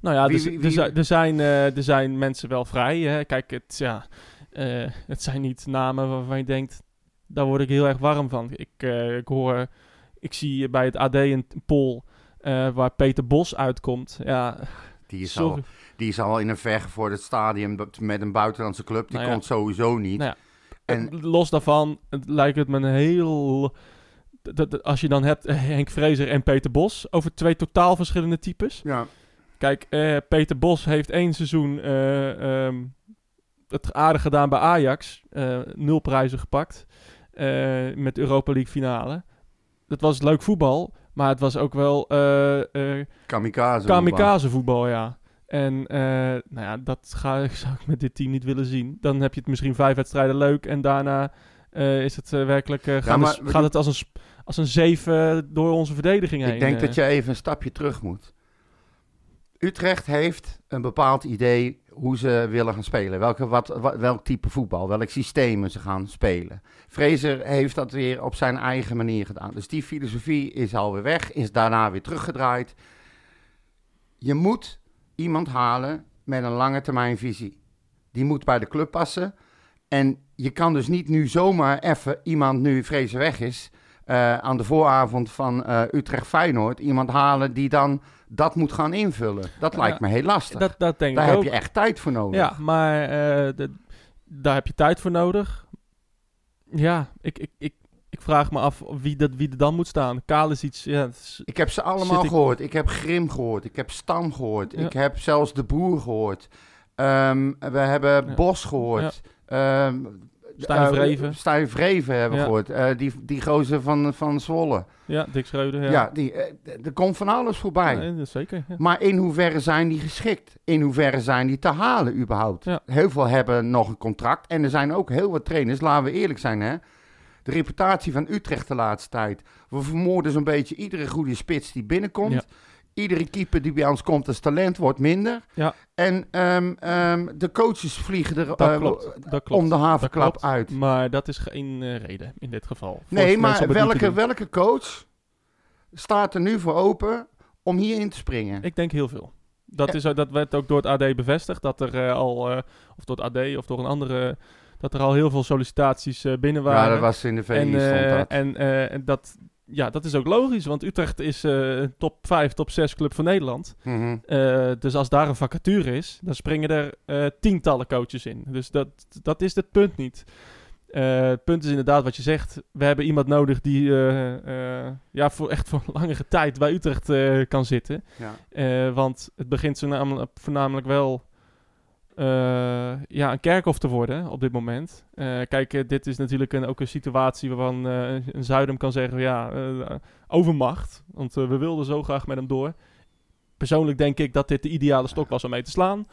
Nou ja, Wie- er, wie- wie- zijn- er, zijn, er zijn mensen wel vrij. Hè. Kijk, het, ja, het zijn niet namen waarvan je denkt, daar word ik heel erg warm van. Ik, ik hoor, ik zie bij het AD een poll waar Peter Bos uitkomt. Ja, Die is, al, sorry. Die is al in een vergevorderd stadium dat- met een buitenlandse club. Die Nou ja. komt sowieso niet. Nou ja, En- En los daarvan het lijkt het me een heel... dat- dat- Als je dan hebt eh, Henk Vrezer en Peter Bos over twee totaal verschillende types. Ja. Kijk, eh, Peter Bos heeft één seizoen eh, ehm, het aardig gedaan bij Ajax. Eh, nul prijzen gepakt. met Europa League finale. Dat was leuk voetbal. Maar het was ook wel Kamikaze. kamikaze voetbal, ja. En eh, nou ja, dat ga, zou ik met dit team niet willen zien. Dan heb je het misschien vijf wedstrijden leuk. En daarna eh, is het eh, werkelijk... gaan maar we gaat het als een, als een zeven door onze verdediging heen. Ik denk dat je even een stapje terug moet. Utrecht heeft een bepaald idee hoe ze willen gaan spelen. Welke, wat, wat- welk type voetbal, welk systemen ze gaan spelen. Fraser heeft dat weer op zijn eigen manier gedaan. Dus die filosofie is alweer weg, is daarna weer teruggedraaid. Je moet iemand halen met een lange termijn visie. Die moet bij de club passen. En je kan dus niet nu zomaar even iemand, nu Fraser weg is, eh, aan de vooravond van eh, Utrecht-Feyenoord iemand halen die dan dat moet gaan invullen. Dat lijkt me heel lastig. Dat, dat denk Daar ik heb ook. je echt tijd voor nodig. Ja, maar eh, de- daar heb je tijd voor nodig. Ja, ik, ik, ik, ik vraag me af wie, dat, wie er dan moet staan. Kaal is iets... Ja, is- Ik heb ze allemaal ik- gehoord. Ik heb Grim gehoord. Ik heb Stam gehoord. Ja. Ik heb zelfs De Boer gehoord. Ehm, we hebben Ja. Bos gehoord. Stijn eh, Vreven. Stijn Vreven hebben we Ja. gehoord. Eh, die, die gozer van, van Zwolle. Ja, Dick Schreuder. Ja, Ja, die, eh, er komt van alles voorbij. Nee, zeker. Ja. Maar in hoeverre zijn die geschikt? In hoeverre zijn die te halen überhaupt? Ja. Heel veel hebben nog een contract. En er zijn ook heel wat trainers, laten we eerlijk zijn hè. De reputatie van Utrecht de laatste tijd. We vermoorden zo'n beetje iedere goede spits die binnenkomt. Ja. Iedere keeper die bij ons komt als talent wordt minder. Ja. En ehm, ehm, de coaches vliegen er Dat eh, klopt. Dat klopt. om de havenklap klopt. uit. Maar dat is geen eh, reden in dit geval. Nee, maar welke, welke coach staat er nu voor open om hierin te springen? Ik denk heel veel. Dat, is, dat werd ook door het AD bevestigd. Dat er eh, al, of door het AD of door een andere, dat er al heel veel sollicitaties eh, binnen waren. ja, dat was in de VI en, stond eh, dat. en, eh, en dat, ja, dat is ook logisch, want Utrecht is een top 5, top 6 club van Nederland. Mhm. Dus als daar een vacature is, dan springen er tientallen coaches in. Dus dat, dat is het punt niet. Het punt is inderdaad wat je zegt. We hebben iemand nodig die ja, voor echt voor langere tijd bij Utrecht kan zitten. Ja. Want het begint zo namelijk, voornamelijk wel ja, een kerkhof te worden op dit moment. Eh, kijk, eh, dit is natuurlijk een, ook een situatie waarvan eh, een Zuidem kan zeggen, ja, eh, overmacht. Want eh, we wilden zo graag met hem door. Persoonlijk denk ik dat dit de ideale stok was om mee te slaan.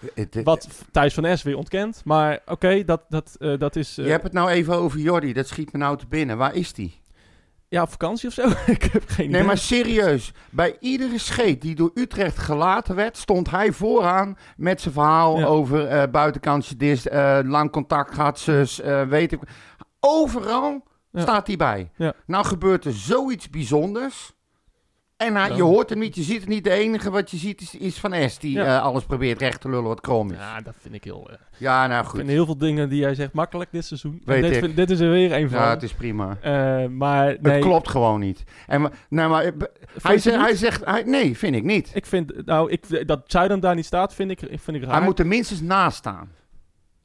Wat Thijs van Es weer ontkent. Maar oké, dat, dat, eh, dat is... eh, Je hebt het nou even over Jordi, dat schiet me nou te binnen. Waar is die? Ja, op vakantie of zo? ik heb geen idee. Nee, maar serieus. Bij iedere scheet die door Utrecht gelaten werd, stond hij vooraan met zijn verhaal Ja. over eh buitenkantje dis, eh, lang contact gehad, zus, eh, weet ik. Overal Ja. staat hij bij. Ja. Nou gebeurt er zoiets bijzonders. En hij, Ja. je hoort hem niet, je ziet het niet. De enige wat je ziet is, is Van Es, die Ja. eh, alles probeert recht te lullen wat krom is. Ja, Ja, dat vind ik heel... eh, nou ik goed. vind heel veel dingen die jij zegt makkelijk dit seizoen. Weet dit, ik. vind- dit is er weer een van. Ja, het is prima. Eh, maar nee, Het klopt gewoon niet. En, nou, maar, hij, zegt, hij zegt, hij, nee, vind ik niet. Ik vind, nou, ik, dat Zuidam daar niet staat, vind ik, vind ik raar. Hij moet er minstens naast staan.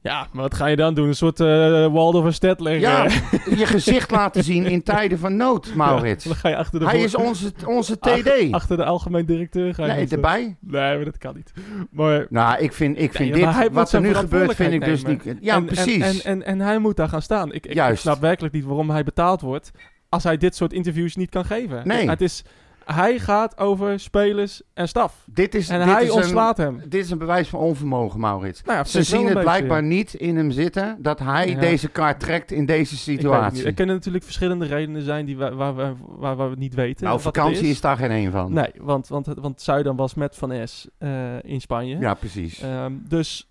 Ja, maar wat ga je dan doen? Een soort eh Waldorf en Stedtler? Ja, eh, je gezicht laten zien in tijden van nood, Maurits. dan ga je achter de, Hij is onze, onze ach- TD. achter de algemeen directeur. Ga je Nee, zitten. erbij. Nee, maar dat kan niet. Maar, Nou, ik vind, ik vind Nee, dit, wat er nu gebeurt, vind ik dus niet... Ja, en, precies. En, en, en, hij moet daar gaan staan. Ik, ik, ik snap werkelijk niet waarom hij betaald wordt als hij dit soort interviews niet kan geven. Nee. Het is, hij gaat over spelers en staf. dit is, En dit hij is ontslaat een, hem. Dit is een bewijs van onvermogen, Maurits. Nou ja, Ze zien een het blijkbaar niet in hem zitten dat hij Ja. deze kaart trekt in deze Ik het situatie. Er kunnen natuurlijk verschillende redenen zijn die waar, waar, waar, waar, we niet weten. nou, het vakantie is. daar geen één van. Nee, want, want, want Zuidam was met Van S eh, in Spanje. Ja, precies. Ehm, dus,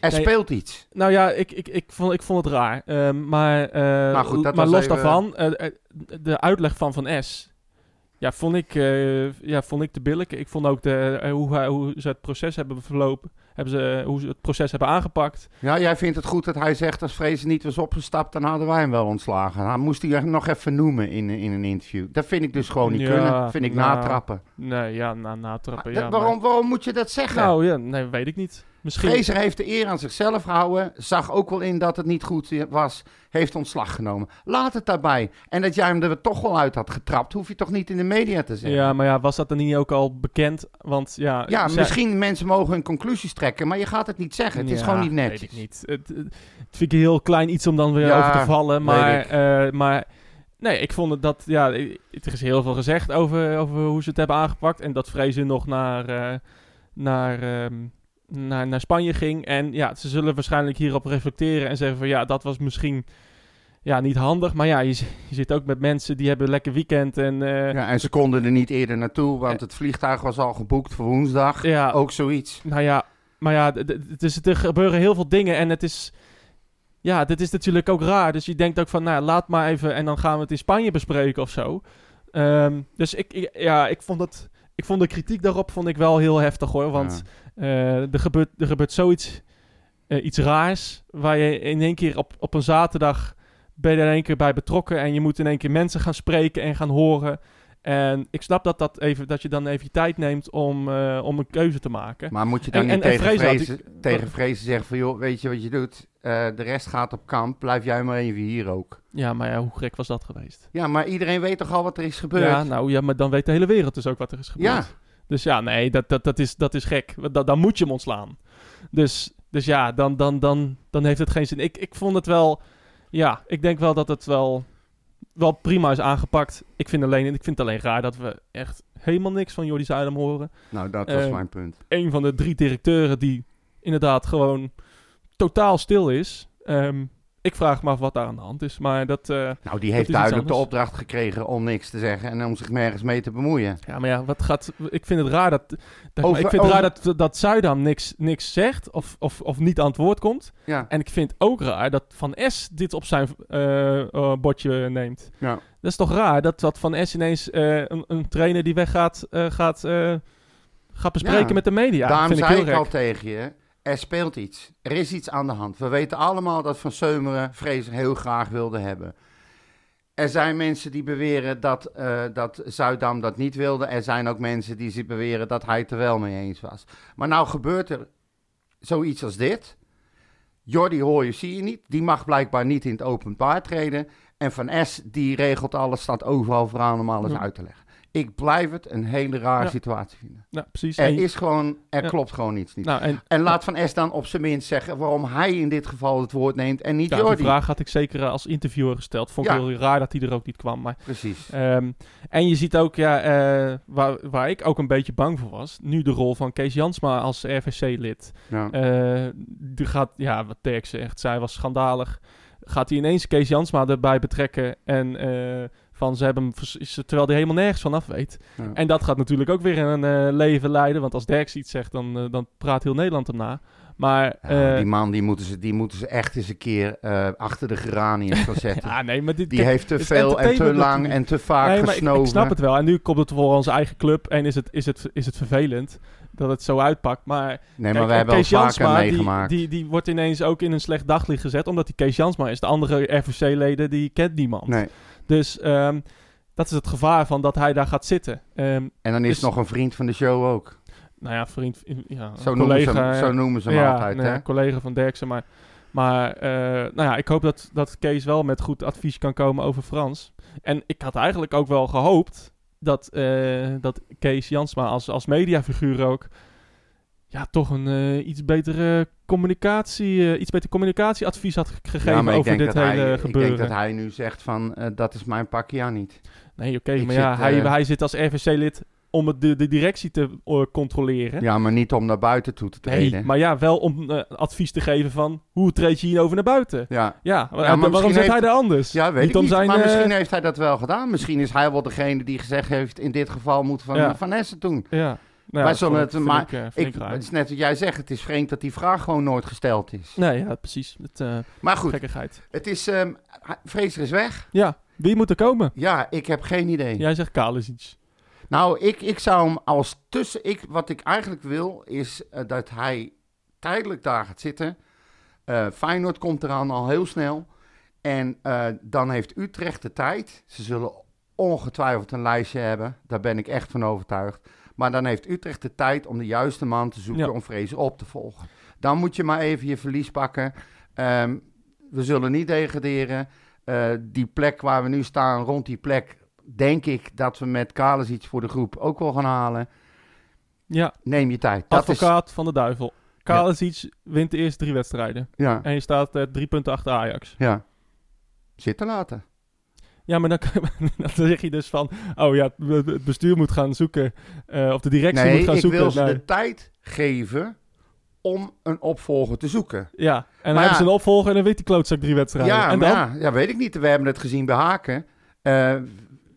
er nee. speelt iets. nou ja, ik, ik, ik, vond, ik vond het raar. Ehm, maar eh, Maar goed, dat maar los even- daarvan, eh, de uitleg van Van S... Ja, vond ik, eh, ja, vond ik te billig. Ik vond ook de, eh, hoe, hij- hoe ze het proces hebben verlopen. Hebben ze, hoe ze het proces hebben aangepakt. Ja, jij vindt het goed dat hij zegt als Vrezen niet was opgestapt, dan hadden wij hem wel ontslagen. Dan moest hij nog even noemen in, in een interview. Dat vind ik dus gewoon niet Ja, kunnen. Vind ik nou, natrappen. Nee, ja, na, natrappen. Dat- ja, waarom, waarom moet je dat zeggen? nou ja, nee, weet ik niet. Misschien... Heeft de eer aan zichzelf gehouden. Zag ook wel in dat het niet goed was. Heeft ontslag genomen. Laat het daarbij. En dat jij hem er toch wel uit had getrapt, hoef je toch niet in de media te zeggen. Ja, maar ja, was dat dan niet ook al bekend? Want ja... Ja, zij- misschien mensen mogen hun conclusies trekken, maar je gaat het niet zeggen. Het is gewoon niet Weet netjes. ik niet. Het, het vind ik een heel klein iets om dan weer Ja, over te vallen. Maar, ik. eh, maar nee, ik vond het dat... Ja, er is heel veel gezegd over, over hoe ze het hebben aangepakt. En dat Vrezen nog naar, eh, naar, ehm, naar, naar Spanje ging. En ja, ze zullen waarschijnlijk hierop reflecteren en zeggen van... Ja, dat was misschien... Ja, niet handig. Maar ja, je, je zit ook met mensen die hebben een lekker weekend. En eh, Ja, en ze konden er niet eerder naartoe, want het vliegtuig was al geboekt voor woensdag. ja, Ook zoiets. Nou ja, maar ja, het is, er gebeuren heel veel dingen en het is... Ja, dit is natuurlijk ook raar. Dus je denkt ook van, nou, laat maar even en dan gaan we het in Spanje bespreken of zo. Ehm, dus ik, ik, ja, ik vond het... Ik vond de kritiek daarop vond ik wel heel heftig hoor. Want eh, er, gebeurt, er gebeurt zoiets eh, iets raars. Waar je in één keer op, op een zaterdag ben je er in één keer bij betrokken. En je moet in één keer mensen gaan spreken en gaan horen. En ik snap dat, dat, even, dat je dan even je tijd neemt om, eh, om een keuze te maken. Maar moet je dan En- niet en- en tegen, Vrezen tegen vrezen zeggen van... joh, weet je wat je doet? Eh, de rest gaat op kamp, blijf jij maar even hier ook. Ja, maar ja, hoe gek was dat geweest? Ja, maar iedereen weet toch al wat er is gebeurd? Ja, nou ja, maar dan weet de hele wereld dus ook wat er is gebeurd. Ja. Dus ja, nee, dat, dat, dat, is, dat is gek. Da, dan moet je hem ontslaan. Dus, Dus ja, dan, dan, dan, dan heeft het geen zin. Ik, ik vond het wel... Ja, ik denk wel dat het wel, wel prima is aangepakt. Ik vind, alleen, ik vind het alleen raar dat we echt helemaal niks van Jordi Zuidam horen. Nou, dat was Eh, mijn punt. Een van de drie directeuren die inderdaad gewoon totaal stil is. Ehm, ik vraag me af wat daar aan de hand is. Maar dat... eh, Nou, die heeft duidelijk de opdracht gekregen om niks te zeggen en om zich nergens mee te bemoeien. Ja, maar ja, wat gaat... Ik vind het raar dat... dat Over- ik vind het raar dat, dat Zuidam niks, niks zegt of, of, of niet aan het woord komt. Ja, En ik vind ook raar dat Van S dit op zijn eh, bordje neemt. ja. Dat is toch raar dat, dat Van S ineens een, een trainer die weggaat gaat, gaat bespreken Ja. met de media. Daarom vind ik zei heel ik al tegen je, er speelt iets. Er is iets aan de hand. We weten allemaal dat Van Seumeren Vrees heel graag wilde hebben. Er zijn mensen die beweren dat, eh, dat Zuidam dat niet wilde. Er zijn ook mensen die beweren dat hij het er wel mee eens was. Maar nou gebeurt er zoiets als dit. Jordi hoor je, zie je niet. Die mag blijkbaar niet in het openbaar treden. En Van S, die regelt alles, staat overal vooraan om alles Ja. uit te leggen. Ik blijf het een hele rare Ja. situatie vinden. Ja, precies. Er is gewoon, er Ja. klopt gewoon iets niet. nou, en, En laat Van S dan op zijn minst zeggen waarom hij in dit geval het woord neemt en niet ja, die vraag had ik zeker eh, als interviewer gesteld. Vond ik heel raar dat hij er ook niet kwam. Maar, Precies. ehm, en je ziet ook, ja, eh, waar, waar ik ook een beetje bang voor was, nu de rol van Kees Jansma als RVC-lid. Ja. Eh, die gaat, ja, wat Dirk zegt, zij was schandalig. Gaat hij ineens Kees Jansma erbij betrekken en eh, van ze hebben hem, terwijl hij helemaal nergens van af weet. Ja. En dat gaat natuurlijk ook weer een eh, leven leiden, want als Dirk iets zegt, dan, eh, dan praat heel Nederland hem na. Maar, Ja, eh, die man die moeten, ze, die moeten ze echt eens een keer achter de geraniums gaan zetten. ja, nee, maar dit, die kijk, heeft te veel en te lang en te vaak nee, ik, gesnoven. ik snap het wel. En nu komt het voor onze eigen club en is het, is het, is het vervelend dat het zo uitpakt. Maar Nee, maar Kijk, we hebben Kees al Jansma, die, meegemaakt. die, die wordt ineens ook in een slecht daglicht gezet, omdat hij Kees Jansma is. De andere RVC-leden, die kent niemand. nee. Dus ehm, dat is het gevaar van dat hij daar gaat zitten. Ehm, En dan is Dus- nog een vriend van de show ook. nou ja, vriend, ja, Zo een noemen, ze collega. zo noemen ze hem ja, altijd. nee, hè? een collega van Derksen. Maar, maar eh, nou ja, ik hoop dat, dat Kees wel met goed advies kan komen over Frans. En ik had eigenlijk ook wel gehoopt dat, eh, dat Kees Jansma als, als mediafiguur ook... Ja, toch een eh, iets betere communicatie, eh, iets beter communicatieadvies had ge- gegeven Ja, ik over dit hele hij, ik gebeuren. denk dat hij nu zegt van, eh, dat is mijn pakje niet. Nee, oké, Ik maar ja, hij, eh, hij zit als RVC-lid om het, de, de directie te controleren. Ja, maar niet om naar buiten toe te treden. nee, maar ja, wel om advies te geven van hoe treed je hierover naar buiten. Ja, Ja, maar maar waarom zit hij daar anders? ja weet niet ik om niet. zijn, maar misschien heeft hij dat wel gedaan. Misschien is hij wel degene die gezegd heeft, in dit geval moet Van, Ja. van Essen doen. Ja. Nou ja, het- ik- maar ik, eh, Ik, het is net wat jij zegt, het is vreemd dat die vraag gewoon nooit gesteld is. Nee, ja, precies. Het, eh Maar goed, gekkigheid. het is, ehm Vrezer is weg. Ja, wie moet er komen? Ja, ik heb geen idee. Jij zegt Kalisic. Nou, ik, ik zou hem als tussen... Ik, wat ik eigenlijk wil, is eh, dat hij tijdelijk daar gaat zitten. Feyenoord komt eraan al heel snel. En dan heeft Utrecht de tijd. Ze zullen ongetwijfeld een lijstje hebben. Daar ben ik echt van overtuigd. Maar dan heeft Utrecht de tijd om de juiste man te zoeken Ja. om Vrezen op te volgen. Dan moet je maar even je verlies pakken. Ehm, we zullen niet degraderen. Eh, die plek waar we nu staan, rond die plek, denk ik dat we met Kalis iets voor de groep ook wel gaan halen. Ja, Neem je tijd. Dat is, advocaat van de duivel. Kalisic wint de eerste drie wedstrijden. ja, En je staat eh, drie punten achter Ajax. ja. Zitten laten. Ja, maar dan, dan zeg je dus van... Oh ja, het bestuur moet gaan zoeken... eh, of de directie Nee, moet gaan ik zoeken. wil ze de tijd geven om een opvolger te zoeken. Ja, en dan hebben ze een opvolger en dan wint die klootzak drie wedstrijden. Ja, en dan? ja, ja, weet ik niet. We hebben het gezien bij Haken. Eh,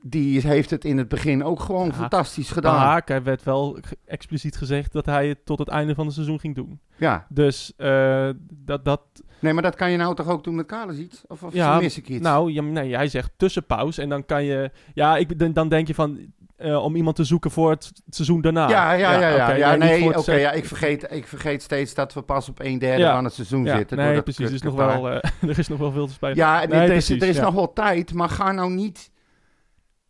die heeft het in het begin ook gewoon Ja, fantastisch Maar gedaan. Haak, er werd wel expliciet gezegd dat hij het tot het einde van het seizoen ging doen. Ja, Dus eh, dat, dat... nee, maar dat kan je nou toch ook doen met Kalis iets? Of, of Ja, mis ik iets? Nou, ja, nee, hij zegt tussenpauze en dan kan je... Ja, ik, dan, denk je van... eh, om iemand te zoeken voor het seizoen daarna. ja, ja, ja, ja. ja, nee, oké, ja, ik, vergeet, ik vergeet steeds dat we pas op een derde van het seizoen zitten. nee, precies. Er is, nog wel, eh, er is nog wel veel te spelen. Ja, Nee, er is, precies, er is ja. nog wel tijd, maar ga nou niet...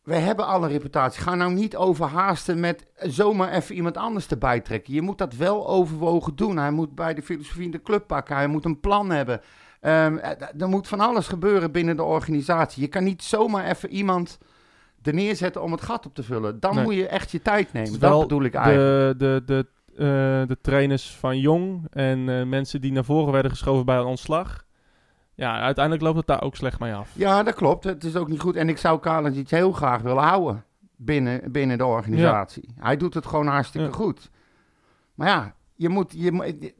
We hebben alle reputatie. Ga nou niet overhaasten met zomaar even iemand anders erbij trekken. Je moet dat wel overwogen doen. Hij moet bij de filosofie in de club pakken. Hij moet een plan hebben. Ehm, eh, er moet van alles gebeuren binnen de organisatie. Je kan niet zomaar even iemand er neerzetten om het gat op te vullen. Dan Nee. moet je echt je tijd nemen. Dat bedoel ik eigenlijk. De, de, de de trainers van Jong en eh, mensen die naar voren werden geschoven bij een ontslag. Ja, uiteindelijk loopt het daar ook slecht mee af. Ja, dat klopt. Het is ook niet goed. En ik zou Kalens iets heel graag willen houden binnen, binnen de organisatie. Hij doet het gewoon hartstikke Ja. goed. Maar ja, je moet... Je,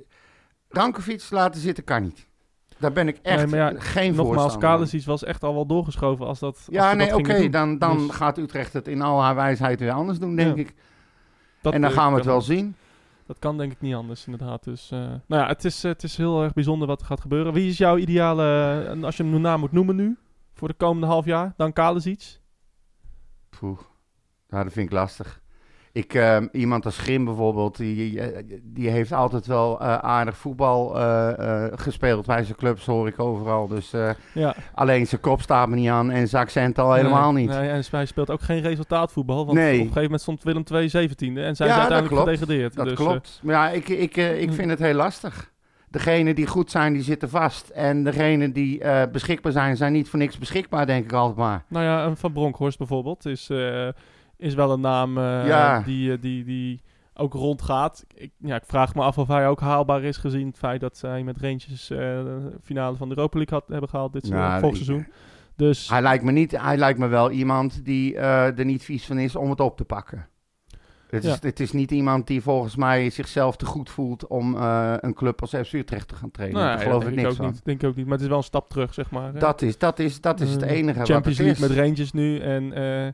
Rankovic laten zitten kan niet. Daar ben ik echt Nee, maar ja, geen Nogmaals. Kalisic was echt al wel doorgeschoven als dat. Ja, nee, oké. Dan, dan Dus gaat Utrecht het in al haar wijsheid weer anders doen, denk ik. dat, en dan eh, gaan we het wel zien. Dat kan denk ik niet anders, inderdaad. Dus, eh, nou ja, het is, het is heel erg bijzonder wat er gaat gebeuren. Wie is jouw ideale, als je hem naam moet noemen nu, voor de komende half jaar? Dan Kalisic? Poeh, nou, dat vind ik lastig. Ik, ehm, iemand als Grim bijvoorbeeld, die, die heeft altijd wel eh, aardig voetbal eh, eh, gespeeld bij zijn clubs, hoor ik overal. Dus Ja. alleen zijn kop staat me niet aan en zijn accent al helemaal Nee, niet. Nee, en hij speelt ook geen resultaatvoetbal. Want Nee. op een gegeven moment stond Willem II 17e en zijn Ja, uiteindelijk gedegradeerd. Dat Dus, klopt. Maar ja, ik, ik, ik vind het heel lastig. Degenen die goed zijn, die zitten vast. En degenen die beschikbaar zijn, zijn niet voor niks beschikbaar, denk ik altijd maar. nou ja, een Van Bronckhorst bijvoorbeeld is, is wel een naam eh, Ja. die, eh, die, die ook rondgaat. Ik, ja, ik vraag me af of hij ook haalbaar is gezien het feit dat zij met Rangers eh, de finale van de Europa League had, hebben gehaald dit ja, volgend seizoen. Dus Hij lijkt me, niet, hij lijkt me wel iemand die er niet vies van is om het op te pakken. Het is, het is niet iemand die volgens mij zichzelf te goed voelt om eh, een club als FC Utrecht te gaan trainen. nou, Daar ja, geloof ik niks ook van. niet. Denk ik ook niet. Maar het is wel een stap terug, zeg maar. hè. Dat is, dat, is, dat is het enige Champions wat League is. met Rangers nu en, ehm,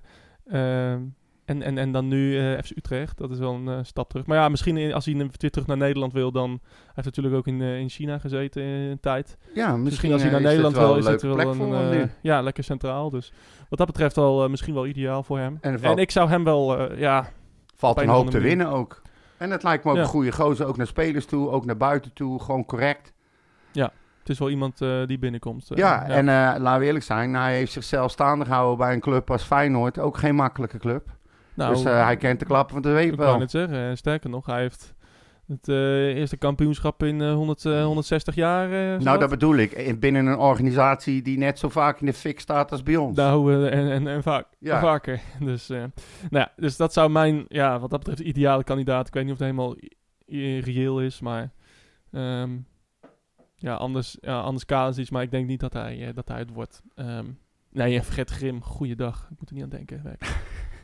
en, en, en dan nu eh, FC Utrecht. Dat is wel een eh, stap terug. Maar ja, misschien in- als hij weer terug naar Nederland wil, dan... Hij heeft natuurlijk ook in, eh, in China gezeten in een tijd. ja, misschien, Misschien als hij naar Nederland wil, is het wel een... nu. ja, lekker centraal. Dus wat dat betreft al misschien wel ideaal voor hem. En ik zou hem wel, ja... Valt een hoop te winnen ook. En het lijkt me ook Ja. een goede gozer, ook naar spelers toe, ook naar buiten toe, gewoon correct. Het is wel iemand eh, die binnenkomt. eh, ja, en eh, laten we eerlijk zijn, hij heeft zichzelf staande gehouden bij een club als Feyenoord, ook geen makkelijke club. nou, dus hij kent de klappen van de week Ik wou wel. net zeggen, eh, sterker nog, hij heeft het eerste kampioenschap in eh, 100, eh, 160 jaar. Nou, dat bedoel ik. In- Binnen een organisatie die net zo vaak in de fik staat als bij ons. Nou, en, en, en, vaak, Ja. en vaker. Dus, nou ja, dus dat zou mijn, ja, wat dat betreft, ideale kandidaat. Ik weet niet of het helemaal reëel is, maar ehm, ja, anders, ja, anders Kalasic, maar ik denk niet dat hij, eh, dat hij het wordt. Ehm, nee, vergeet Grim, goeiedag. Ik moet er niet aan denken.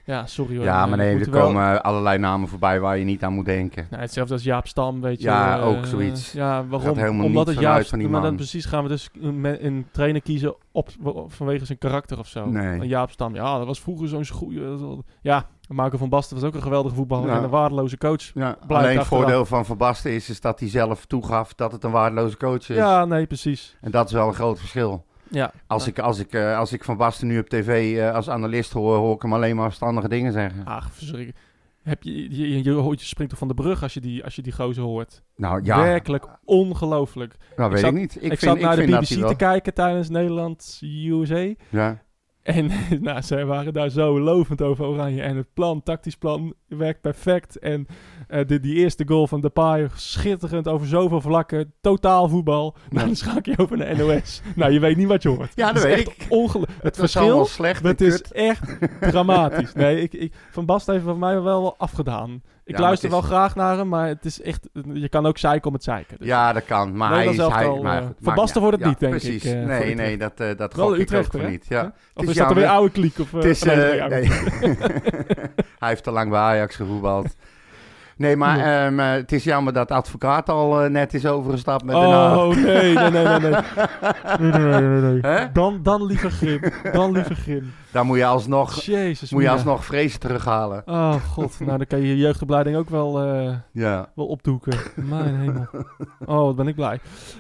Ja, sorry hoor. ja, Eh, maar nee, er wel- komen allerlei namen voorbij waar je niet aan moet denken. Nou, hetzelfde als Jaap Stam, weet je. Ja, eh, ook zoiets. Ja, waarom? Omdat niet het juist, van die maar dan man. precies gaan we dus een, een trainer kiezen op, vanwege zijn karakter of zo. Nee. Jaap Stam, ja, dat was vroeger zo'n goede... Ja, Marco van Basten was ook een geweldige voetballer Ja. en een waardeloze coach. Ja, alleen het voordeel van Van Basten is, is dat hij zelf toegaf dat het een waardeloze coach is. Ja, nee, precies. En dat is wel een groot verschil. Ja. Als, ik, als, ik, eh, als ik Van Basten nu op tv eh, als analist hoor, hoor ik hem alleen maar verstandige dingen zeggen. Ach, verschrikkelijk. Heb je, je, je, springt toch van de brug als je die, als je die gozer hoort. Nou ja, Werkelijk ongelooflijk. nou weet zat- ik niet. Ik, Ik, vind, zat ik naar de BBC te kijken tijdens Nederland-USA. Ja. En nou, zij waren daar zo lovend over Oranje. En het plan, tactisch plan, werkt perfect. En de, die eerste goal van Depay, schitterend over zoveel vlakken. Totaal voetbal. Nou, dan schakel je over naar NOS. nou, je weet niet wat je hoort. Ja, dat is weet echt ongelooflijk. Het verschil, slecht het is kut. echt dramatisch. Nee, ik, ik, Van Bast heeft van mij wel afgedaan. Ik Ja, luister wel graag naar hem, maar het is echt... Je kan ook zeiken om het zeiken. Dus Ja, dat kan. Maar hij is... Hij, maar, eh, Van Basten wordt het niet, denk ik, Precies. eh, nee, nee, dat, dat gok ik ook niet. Ja. Is dat er weer oude kliek? Of, eh, Het is, eh, nee. hij heeft te lang bij Ajax gevoetbald. Nee, maar Ja. ehm, eh, het is jammer dat advocaat al eh, net is overgestapt met Haag. Oh, nee, nee, nee, nee, nee. Nee, nee, nee, nee, nee. Hè? Dan, dan liever Grim. Dan liever Grim. Dan moet je alsnog, Jezus. moet je alsnog vrezen terughalen. Oh, god. Nou, dan kan je je jeugdopleiding ook wel, eh, Ja, wel opdoeken. Mijn hemel. Oh, wat ben ik blij.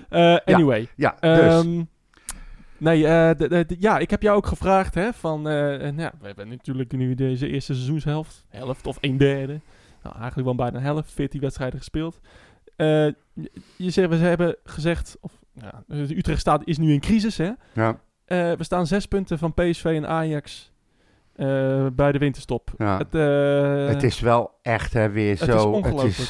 Eh, anyway. ja dus. Ehm, nee, eh, ja, ik heb jou ook gevraagd, hè, van, eh, en ja, we hebben natuurlijk nu deze eerste seizoenshelft, helft of een derde, nou, eigenlijk wel bijna helft, 14 wedstrijden gespeeld. Eh, je, zegt, we hebben gezegd, of, ja, de Utrecht staat, is nu in crisis, hè. ja, Eh, we staan zes punten van PSV en Ajax eh, bij de winterstop. ja. Het, eh, het is wel echt hè, weer het zo. is ongelooflijk.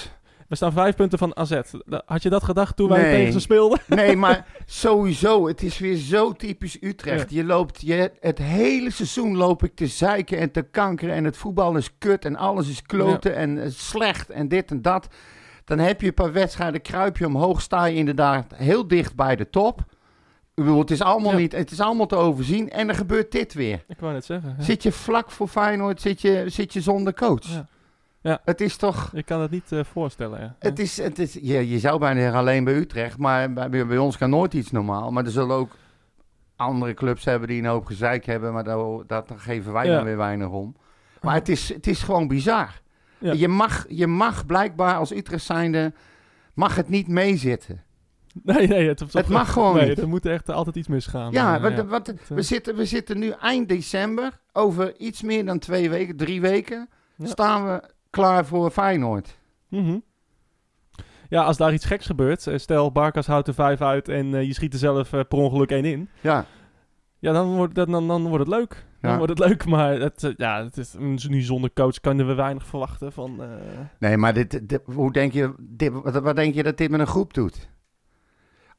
We staan vijf punten van AZ. Had je dat gedacht toen wij tegen ze speelden? Nee, maar sowieso, het is weer zo typisch Utrecht. Je loopt, je, het hele seizoen loop ik te zeiken en te kankeren en het voetbal is kut en alles is kloten en eh, slecht en dit en dat. Dan heb je een paar wedstrijden, kruip je omhoog, sta je inderdaad heel dicht bij de top. Ik bedoel, het is allemaal, Ja. niet, het is allemaal te overzien. En dan gebeurt dit weer. Ik wou net zeggen. Zit je vlak voor Feyenoord, zit je, zit je zonder coach. Ja. Het is toch... Ik kan het niet eh, voorstellen. Ja. Het is, het is, je, je zou bijna zeggen alleen bij Utrecht, maar bij, bij ons kan nooit iets normaal. Maar er zullen ook andere clubs hebben die een hoop gezeik hebben, maar daar, daar geven wij Ja. dan weer weinig om. Maar het is, het is gewoon bizar. Ja. Je, mag, je mag blijkbaar als Utrecht zijnde, mag het niet meezitten. Nee, nee, het, Het mag gewoon nee, niet. Er moet echt altijd iets misgaan. Ja, Eh, wat, wat, eh, we, zitten, we zitten nu eind december, over iets meer dan twee weken, drie weken, staan we klaar voor Feyenoord. Mhm. Ja, als daar iets geks gebeurt, eh, stel Barkas houdt er vijf uit en eh, je schiet er zelf eh, per ongeluk één in. Ja, Ja, dan wordt, dat, dan, dan wordt het leuk. Dan wordt het leuk, maar het, ja, het is, nu zonder coach kunnen we weinig verwachten van... Nee, maar dit, dit- hoe denk je, dit, wat, wat denk je dat dit met een groep doet?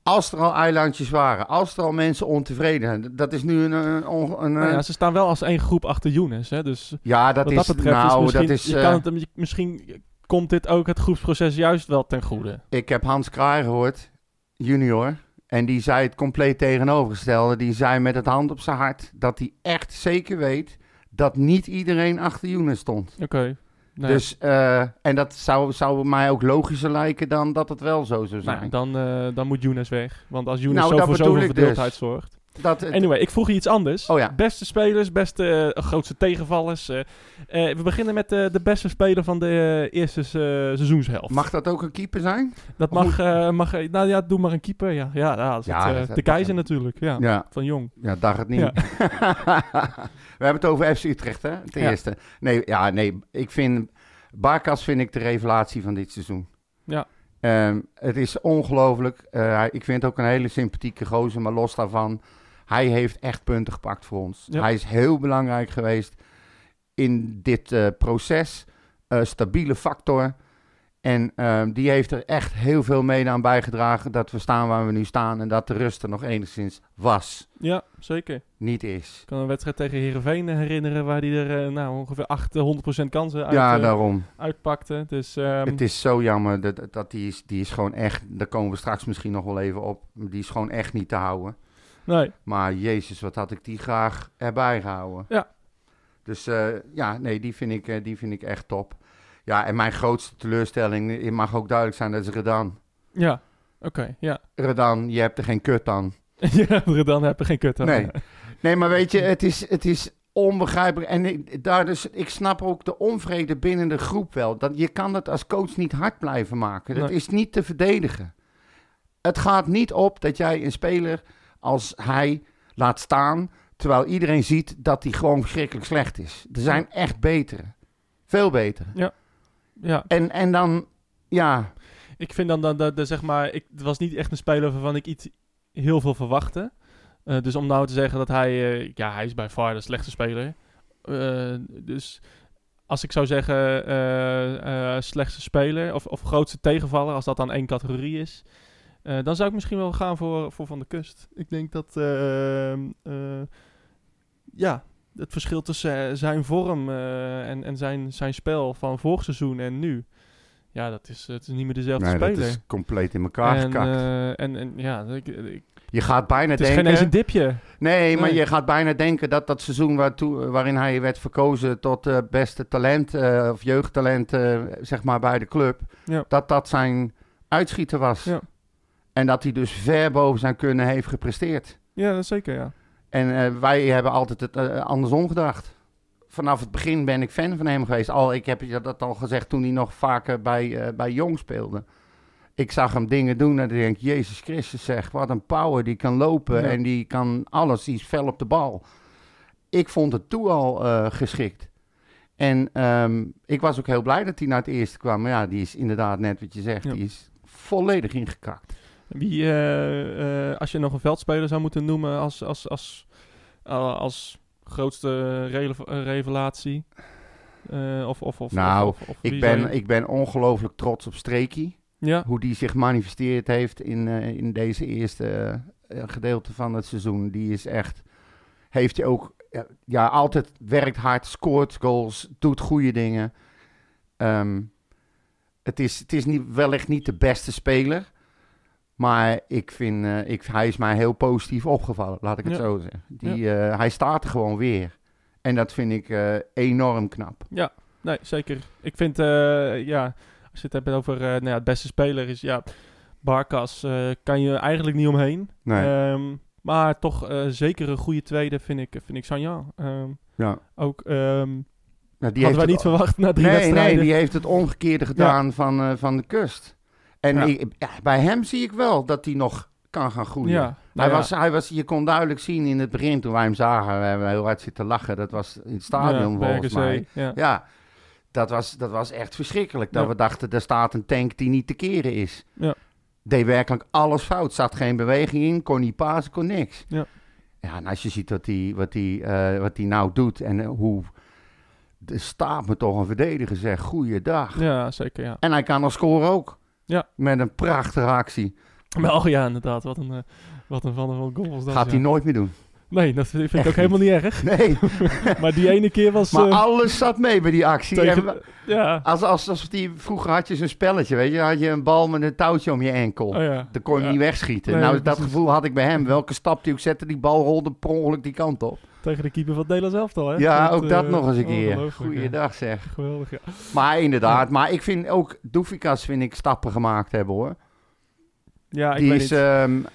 Als er al eilandjes waren, als er al mensen ontevreden zijn, dat is nu een... een, nou ja, eh, ze staan wel als één groep achter Younes, hè, dus ja, dat wat is... dat betreft nou, is dat is... je eh, kan het, hem- je- misschien komt dit ook het groepsproces juist wel ten goede. Ik heb Hans Kraai gehoord, junior, en die zei het compleet tegenovergestelde. Die zei met het hand op zijn hart dat hij echt zeker weet dat niet iedereen achter Younes stond. Oké. Nou, Dus, eh, en dat zou, zou mij ook logischer lijken dan dat het wel zo zou nou, zijn. dan, eh, dan moet Younes weg. Want als Younes Nou, zo voor zoveel verdeeldheid dus. zorgt. Dat, het- Anyway, ik vroeg je iets anders. Oh ja. Beste spelers, beste eh, grootste tegenvallers. eh. Eh, we beginnen met eh, de beste speler van de eh, eerste eh, seizoenshelft. mag dat ook een keeper zijn? dat mag, eh, mag, eh, nou ja, doe maar een keeper. Ja, ja, ja, dat is Ja, het, eh, dat- dat- de keizer natuurlijk. Ja, Ja. van Jong. Ja, dacht het niet. Ja. We hebben het over FC Utrecht, hè? Ten eerste. Nee, ja, nee, ik vind... Barkas vind ik de revelatie van dit seizoen. Ja. Ehm, het is ongelooflijk. Eh, ik vind het ook een hele sympathieke gozer, maar los daarvan... Hij heeft echt punten gepakt voor ons. Ja. Hij is heel belangrijk geweest in dit eh, proces. Eh, stabiele factor. En ehm, die heeft er echt heel veel mede aan bijgedragen... dat we staan waar we nu staan... en dat de rust er nog enigszins was, Ja, zeker. niet is. Ik kan een wedstrijd tegen Heerenveen herinneren waar hij er eh, nou, ongeveer 800% kansen uit, ja, daarom. uitpakte. Dus ehm, het is zo jammer dat, dat die, is, die is gewoon echt... Daar komen we straks misschien nog wel even op. Die is gewoon echt niet te houden. Nee, Maar jezus, wat had ik die graag erbij gehouden. Ja. Dus eh, ja, nee, die vind, ik, eh, die vind ik echt top. Ja, en mijn grootste teleurstelling, het mag ook duidelijk zijn, dat is Redan. ja, oké, ja. Redan, je hebt er geen kut aan. ja, dan heb je geen kut aan. Nee. Nee, maar weet je, het is, het is onbegrijpelijk. En ik, daar dus, ik snap ook de onvrede binnen de groep wel. Dat, je kan het als coach niet hard blijven maken. Dat Nee. is niet te verdedigen. Het gaat niet op dat jij een speler als hij laat staan... terwijl iedereen ziet dat hij gewoon verschrikkelijk slecht is. Er zijn echt betere. Veel betere. Ja, En, en dan, ja... ik vind dan dat, dat, dat, zeg maar, ik, het was niet echt een speler waarvan ik iets heel veel verwachtte. Eh, dus om nou te zeggen dat hij, eh, ja, hij is bij far de slechtste speler. Eh, dus als ik zou zeggen slechtste speler of, of grootste tegenvaller, als dat dan één categorie is, eh, dan zou ik misschien wel gaan voor, voor Van de Kust. Ik denk dat, eh, eh, ja, het verschil tussen eh, zijn vorm eh, en, en zijn, zijn spel van vorig seizoen en nu, ja, dat is, het is niet meer dezelfde Nee, dat speler. is compleet in elkaar en, gekakt. eh, en, en ja, ik, ik- je gaat bijna het is denken... geen eens een dipje. Nee, maar Nee. je gaat bijna denken dat dat seizoen waartoe, waarin hij werd verkozen tot eh, beste talent eh, of jeugdtalent zeg maar bij de club, Ja. dat dat zijn uitschieter was. Ja. En dat hij dus ver boven zijn kunnen heeft gepresteerd. Ja, dat zeker, ja. En eh, wij hebben altijd het eh, andersom gedacht. Vanaf het begin ben ik fan van hem geweest. Al, ik heb dat al gezegd toen hij nog vaker bij, eh, bij Jong speelde. Ik zag hem dingen doen en ik denk, Jezus Christus zeg, wat een power. Die kan lopen Ja. en die kan alles, die is fel op de bal. Ik vond het toen al geschikt. En ehm, ik was ook heel blij dat hij naar het eerste kwam. Maar ja, die is inderdaad net wat je zegt, Ja. die is volledig ingekakt. Wie, eh, eh, als je nog een veldspeler zou moeten noemen als, als, als, eh, als grootste revelatie? Of, of, of, Nou, of, of, Ik ben, ik ben ongelooflijk trots op Streekie. Ja, hoe die zich manifesteerd heeft in, in deze eerste gedeelte van het seizoen. Die is echt, heeft hij ook, ja, ja, altijd werkt hard, scoort goals, doet goede dingen. Ehm, Het is, het is niet, wellicht niet de beste speler. Maar ik vind, eh, ik, hij is mij heel positief opgevallen, laat ik het Ja. zo zeggen. Die, eh, hij staat er gewoon weer. En dat vind ik eh, enorm knap. Nee, zeker. Ik vind, ja, als je het hebt over nou ja, het beste speler is, ja, Barkas kan je eigenlijk niet omheen. Nee. Ehm, maar toch zeker een goede tweede vind ik, vind ik Sanjan. Ehm, ja. ook ehm Nou, die hadden wij niet verwacht na drie nee, wedstrijden. nee, die heeft het omgekeerde gedaan van, van de kust. En Ja. ik- ja, bij hem zie ik wel dat hij nog kan gaan groeien. ja, Hij nou was, hij was, je kon duidelijk zien in het begin toen wij hem zagen. We hebben heel hard zitten lachen. Dat was in het stadion volgens mij. Ja. Ja, dat was, dat was echt verschrikkelijk. Dat Ja. we dachten, er staat een tank die niet te keren is. Ja. Deed werkelijk alles fout. Zat geen beweging in, kon niet pasen, kon niks. Ja. Ja, en als je ziet wat hij wat die, eh, wat die nou doet en eh, hoe... Er staat me toch een verdediger, zeg. Goeiedag. ja, zeker, ja. En hij kan nog scoren ook. Ja. Met een prachtige actie. Maar oh ja, inderdaad, wat een, eh, wat een van de goal was dat. Gaat hij nooit meer doen. Nee, dat vind ik Echt ook helemaal niet erg. Nee, maar die ene keer was... maar eh, alles zat mee bij die actie. tegen, En ja, Als, als, als die, vroeger had je zo'n spelletje, weet je. Dan had je een bal met een touwtje om je enkel. oh ja. Dan kon je Ja. niet wegschieten. Nee, nou, dat precies. gevoel had ik bij hem. Welke stap die ook zette, die bal rolde per ongeluk die kant op. Tegen de keeper van Nederland zelf al, hè? Ja, Dat, ook dat eh, nog eens een keer. Goeiedag zeg. Geweldig, ja. Maar inderdaad, maar ik vind ook Doefikas vind ik stappen gemaakt hebben hoor. Ja, ik die weet is, niet.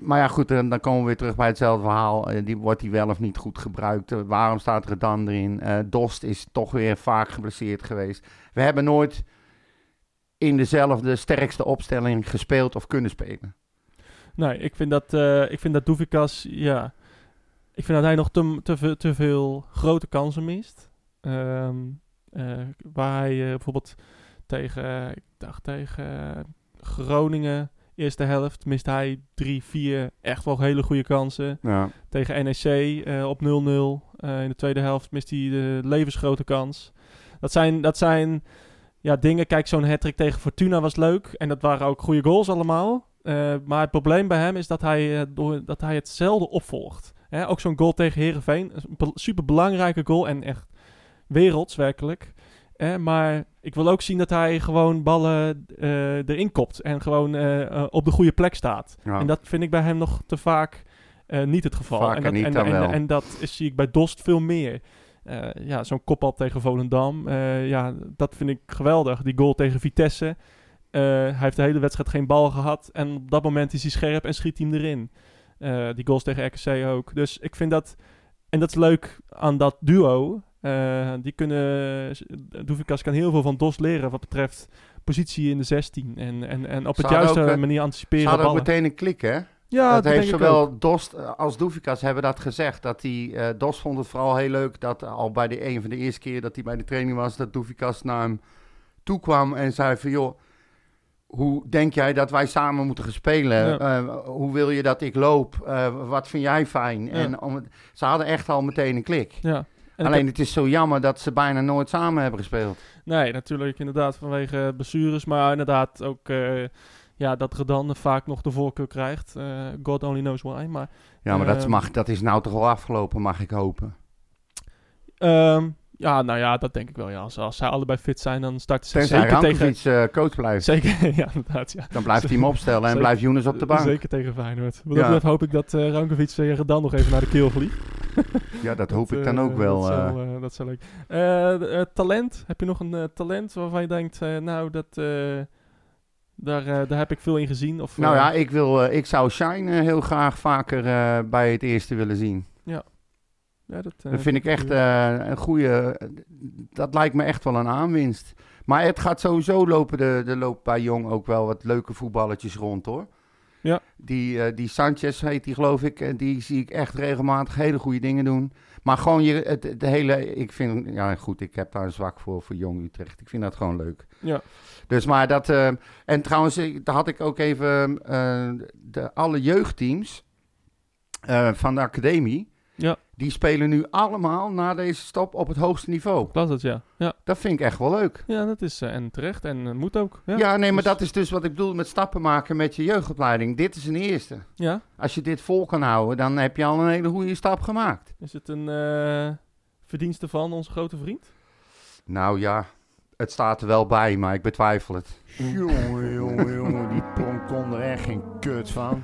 Maar ja goed, dan komen we weer terug bij hetzelfde verhaal. Eh, die wordt hij wel of niet goed gebruikt? Eh, waarom staat er dan erin? Eh, Dost is toch weer vaak geblesseerd geweest. We hebben nooit in dezelfde sterkste opstelling gespeeld of kunnen spelen. Nee, ik vind dat, eh ik vind dat ja... Ik vind dat hij nog te, te, te veel grote kansen mist. Ehm, eh, waar hij bijvoorbeeld tegen, ik dacht tegen Groningen, eerste helft, mist hij drie, vier echt wel hele goede kansen. Ja. Tegen NEC eh, op 0-0. Eh, in de tweede helft mist hij de levensgrote kans. Dat zijn, dat zijn ja, dingen. Kijk, zo'n hat tegen Fortuna was leuk. En dat waren ook goede goals allemaal. Eh, maar het probleem bij hem is dat hij, door, dat hij het zelden opvolgt. Hè, ook zo'n goal tegen Herenveen. Een super belangrijke goal en echt werelds werkelijk. Eh, maar ik wil ook zien dat hij gewoon ballen eh, erin kopt. En gewoon eh, eh, op de goede plek staat. Ja. En dat vind ik bij hem nog te vaak niet het geval. Vaker en dat, niet en, dan en, wel. en dat is, zie ik bij Dost veel meer. Ja, zo'n kopbal tegen Volendam. ja, dat vind ik geweldig. Die goal tegen Vitesse. Hij heeft de hele wedstrijd geen bal gehad. En op dat moment is hij scherp en schiet hij hem erin. Die goals tegen RKC ook. Dus ik vind dat... En dat is leuk aan dat duo. Eh, die kunnen... Doevikas kan heel veel van Dos leren wat betreft positie in de 16. En, en, en op Ze het juiste ook, eh, manier Ze anticiperen hadden ook meteen een klik hè? Ja, dat heeft zowel Dost eh, als Doefikas hebben dat gezegd. Dat die, Dost vond het vooral heel leuk dat al bij de een van de eerste keer dat hij bij de training was, dat Doefikas naar hem toe kwam en zei van joh, hoe denk jij dat wij samen moeten gaan spelen? Ja. Hoe wil je dat ik loop? Wat vind jij fijn? En om ze hadden echt al meteen een klik. Ja. En Alleen het is zo jammer dat ze bijna nooit samen hebben gespeeld. Nee, natuurlijk inderdaad vanwege blessures, maar inderdaad ook eh, ja, dat Redan vaak nog de voorkeur krijgt. Eh, God only knows why. Maar Ja, maar dat, Ehm. mag, dat is nou toch al afgelopen, mag ik hopen. ehm, ja, nou ja, dat denk ik wel. Ja. Als, als zij allebei fit zijn, dan starten ze Tenzij zeker tegen... Eh, coach blijft. Zeker, ja, inderdaad. Ja. Dan blijft hij hem opstellen en Zeker. blijft Younes op de bank. Zeker tegen Feyenoord. Wat Ja. dat hoop ik dat eh Rankovic uh, Redan nog even naar de keel vliegt. Ja, dat hoop Dat, ik dan eh, ook wel. Dat eh. zal, eh, dat zal leuk. Eh, eh, talent. Heb je nog een eh, talent waarvan je denkt, eh, nou, dat, eh, daar, eh, daar heb ik veel in gezien? Of, Nou eh, ja, ik, wil, eh, ik zou Shine eh, heel graag vaker eh, bij het eerste willen zien. ja, dat, eh, Dat vind ik echt eh, een goede. Dat lijkt me echt wel een aanwinst. Maar het gaat sowieso lopen. De, de loopt bij Jong ook wel wat leuke voetballetjes rond hoor. Ja. Die, eh, die Sanchez heet die geloof ik. En die zie ik echt regelmatig hele goede dingen doen. Maar gewoon je, het, het hele. Ik vind. Ja, goed. Ik heb daar een zwak voor. Voor Jong Utrecht. Ik vind dat gewoon leuk. Ja. Dus maar dat. eh, en trouwens, daar had ik ook even. eh, de, alle jeugdteams. van de academie. Ja. Die spelen nu allemaal na deze stop op het hoogste niveau. Las het, ja. Ja, Dat vind ik echt wel leuk. ja dat is eh, en terecht en eh, moet ook. Ja, Ja, nee, maar dus- dat is dus wat ik bedoel met stappen maken met je jeugdopleiding. Dit is een eerste. ja. Als je dit vol kan houden, dan heb je al een hele goede stap gemaakt. Is het een eh, verdienste van onze grote vriend? Nou ja, Het staat er wel bij, maar ik betwijfel het. Jongen, jongen, jongen, die pronk kon er echt geen kut van.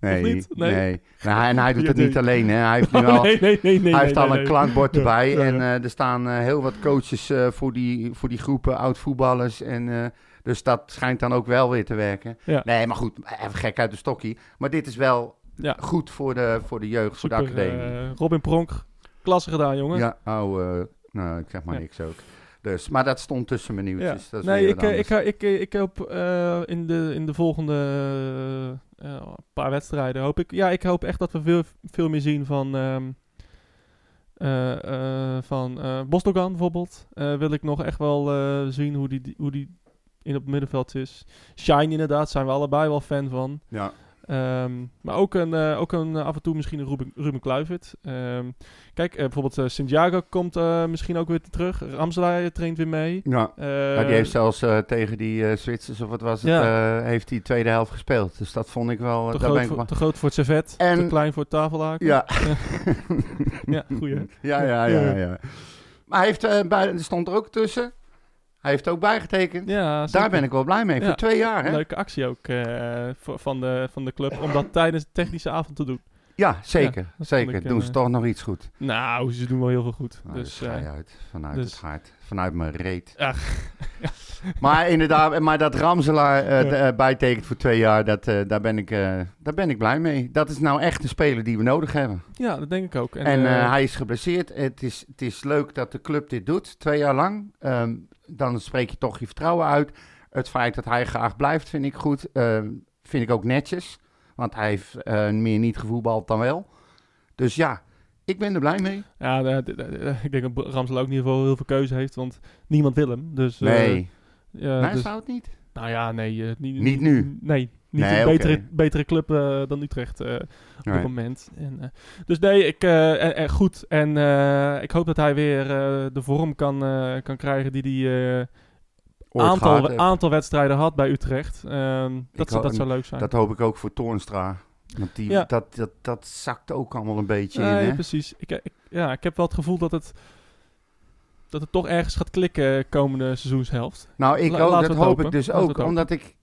Nee, niet? Nee. nee. Nou, en hij doet het niet alleen, hè. Hij heeft nu Oh, al, nee, nee, nee, nee. hij heeft al een klankbord erbij. en eh, er staan eh, heel wat coaches eh, voor, die, voor die groepen oud-voetballers. En, dus dat schijnt dan ook wel weer te werken. Nee, maar goed, even gek uit de stokkie. Maar dit is wel goed voor de, voor de jeugd, voor de Super, academie. Robin Pronk, klasse gedaan, jongen. Ja, oh, eh, nou, ik zeg maar niks ook. Dus, maar dat stond tussen mijn nieuwtjes. Dat is Nee, ik, ik, ik, ik, ik hoop in, de, in de volgende eh, eh, paar wedstrijden hoop ik, ja, ik hoop echt dat we veel, veel meer zien van, eh, van Bosdogan bijvoorbeeld. Wil ik nog echt wel zien hoe die, hoe die in op het middenveld is. Shine inderdaad, zijn we allebei wel fan van. Ja. Ehm, maar ook, een, eh, ook een, eh, af en toe misschien een Ruben, Ruben Kluivert. Ehm, kijk, eh, bijvoorbeeld Santiago komt misschien ook weer terug. Ramselaar traint weer mee. Ja. Ja, die heeft zelfs tegen die Zwitsers, of wat was het, Ja. heeft die tweede helft gespeeld. Dus dat vond ik wel, te, groot ben ik voor, te groot voor het servet, En- te klein voor het tafellaken. Ja. Ja, goeie. ja, ja, ja, ja. Maar hij heeft, bij, er stond er ook tussen, hij heeft ook bijgetekend. Ja, Daar ben ik wel blij mee, Ja. voor twee jaar, hè? Leuke actie ook eh, van, de, van de club om dat tijdens de technische avond te doen. Ja, zeker, zeker. ik, Doen eh, ze toch nog iets goed. Nou, ze doen wel heel veel goed. Nou, dus dus ga eh, uit, vanuit dus- het hart, vanuit mijn reet. Ach, Maar inderdaad, maar dat Ramselaar eh, Ja. eh, bijtekent voor twee jaar, dat, eh, daar, ben ik, eh, daar ben ik blij mee. Dat is nou echt een speler die we nodig hebben. ja, dat denk ik ook. En, En, eh, eh, hij is geblesseerd. Het is, het is leuk dat de club dit doet, twee jaar lang. Ehm, dan spreek je toch je vertrouwen uit. Het feit dat hij graag blijft, vind ik goed. Ehm, vind ik ook netjes. Want hij heeft eh, meer niet gevoetbald dan wel. Dus ja, ik ben er blij mee. ja, de- de- de- ik denk dat Ramsel ook in ieder geval heel veel keuze heeft, want niemand wil hem. Dus, eh, Nee, ja, nee dus- zou het niet? nou ja, nee. eh, niet, Niet nu? Nee, niet Nee, een betere, betere club eh, dan Utrecht eh, op dit moment. En, eh, dus nee, ik, en, en goed. En ik hoop dat hij weer de vorm kan, kan krijgen die hij aantal, aantal wedstrijden had bij Utrecht. Ehm, dat, dat zou leuk zijn. Dat hoop ik ook voor Toornstra. Want die, Ja. dat, dat, dat zakt ook allemaal een beetje in, hè? precies. Ik, ik, ja, ik heb wel het gevoel dat het, dat het toch ergens gaat klikken komende seizoenshelft. Nou, ik La- ook, dat hoop ik dus ook. Omdat ik,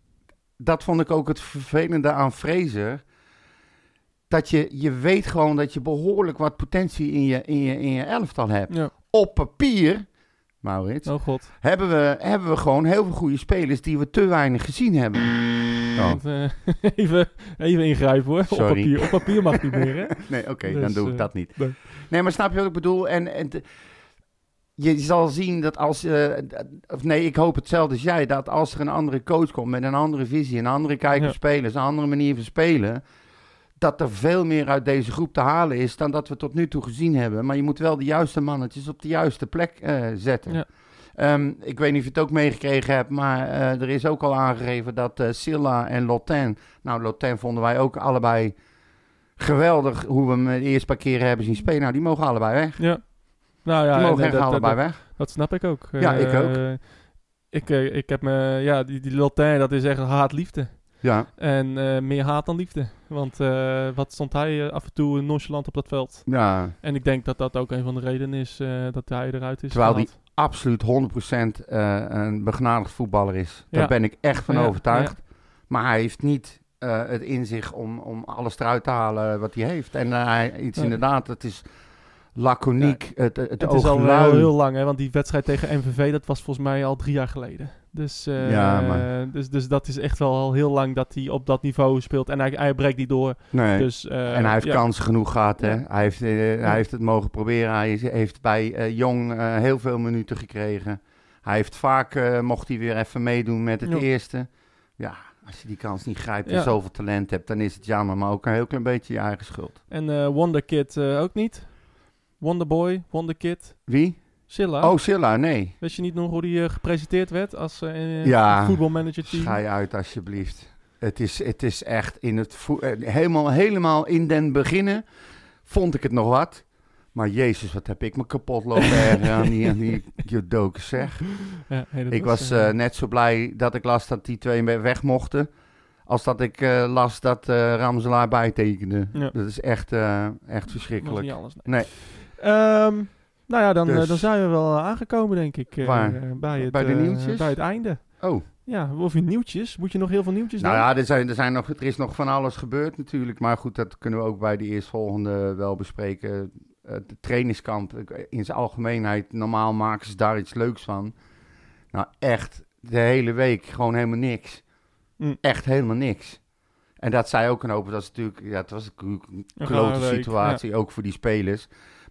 dat vond ik ook het vervelende aan Fraser. Dat je, je weet gewoon dat je behoorlijk wat potentie in je, in je, in je elftal hebt. Ja. Op papier, Maurits, Oh god. hebben, we, hebben we gewoon heel veel goede spelers die we te weinig gezien hebben. Oh, eh, even, even ingrijpen hoor. Op papier, op papier mag niet meer hè. nee, oké, Dus, dan doe ik eh, dat niet. nee. Nee, maar snap je wat ik bedoel? En, en je zal zien dat als... d- of nee, ik hoop hetzelfde als jij. Dat als er een andere coach komt met een andere visie... een andere kijk Ja. op spelers, een andere manier van spelen... dat er veel meer uit deze groep te halen is... dan dat we tot nu toe gezien hebben. Maar je moet wel de juiste mannetjes op de juiste plek eh, zetten. Ja. Ehm, ik weet niet of je het ook meegekregen hebt... maar eh, er is ook al aangegeven dat Silla en Lotin... Nou, Lotin vonden wij ook allebei... Geweldig hoe we hem de eerste paar keren hebben zien spelen. Nou, die mogen allebei weg. Ja. Nou ja, Die mogen en, eh, dat, dat, weg. dat snap ik ook. Ja, ik Eh, ook. Ik, eh, ik heb me, ja, die, die Lotin, dat is echt haat-liefde. Ja, En eh, meer haat dan liefde. Want eh, wat stond hij eh, af en toe nonchalant op dat veld. ja. En ik denk dat dat ook een van de redenen is eh, dat hij eruit is Terwijl gehaald. absoluut 100% eh, een begnadigd voetballer is. Daar Ja. ben ik echt van Ja, overtuigd. Maar hij heeft niet eh, het in zich om, om alles eruit te halen wat hij heeft. En eh, hij, iets inderdaad, het is laconiek, het, het, is al wel lui. heel lang, hè, want die wedstrijd tegen MVV, dat was volgens mij al drie jaar geleden. Dus, eh, Ja, maar- dus, dus dat is echt wel al heel lang dat hij op dat niveau speelt. En hij, hij breekt niet door. Nee. Dus, eh, en hij heeft ja. kansen genoeg gehad. Hè? Hij, heeft, eh, hij heeft het mogen proberen. Hij is- heeft bij eh, Jong eh, heel veel minuten gekregen. Hij heeft vaak, eh, mocht hij weer even meedoen met het eerste. Ja, als je die kans niet grijpt en Ja. zoveel talent hebt, dan is het jammer. Maar ook een heel klein beetje je eigen schuld. En eh Wonder Kid eh, ook niet. Wonderboy, Wonder Kid. Wie? Silla. Oh, Silla, nee. Weet je niet nog hoe die eh, gepresenteerd werd als eh Ja. voetbalmanager team? Schij uit alsjeblieft. Het is, het is echt in het eh, helemaal, helemaal in den beginnen vond ik het nog wat. Maar jezus, wat heb ik me kapot lopen aan die, aan die judoken zeg. Ja, dat Ik was net zo blij dat ik las dat die twee weg mochten. Als dat ik eh, las dat eh Ramselaar bijtekende. Ja. Dat is echt, echt verschrikkelijk. niet alles. Nee. Nee. Ehm, Nou ja, dan, eh, Dus- dan zijn we wel aangekomen, denk ik. eh, Waar? eh, bij, het, Bij de eh, nieuwtjes? bij het einde. Oh, Ja, of je nieuwtjes? Moet je nog heel veel nieuwtjes nou doen? ja, er, zijn, er, zijn nog, er is nog van alles gebeurd natuurlijk. Maar goed, dat kunnen we ook bij de eerstvolgende wel bespreken. Eh, de trainingskamp eh, in zijn algemeenheid. Normaal maken ze daar iets leuks van. Nou, echt, de hele week gewoon helemaal niks. Mm. Echt helemaal niks. En dat zei ook een hoop. Dat is natuurlijk, ja, het was een klote situatie, ook voor die spelers.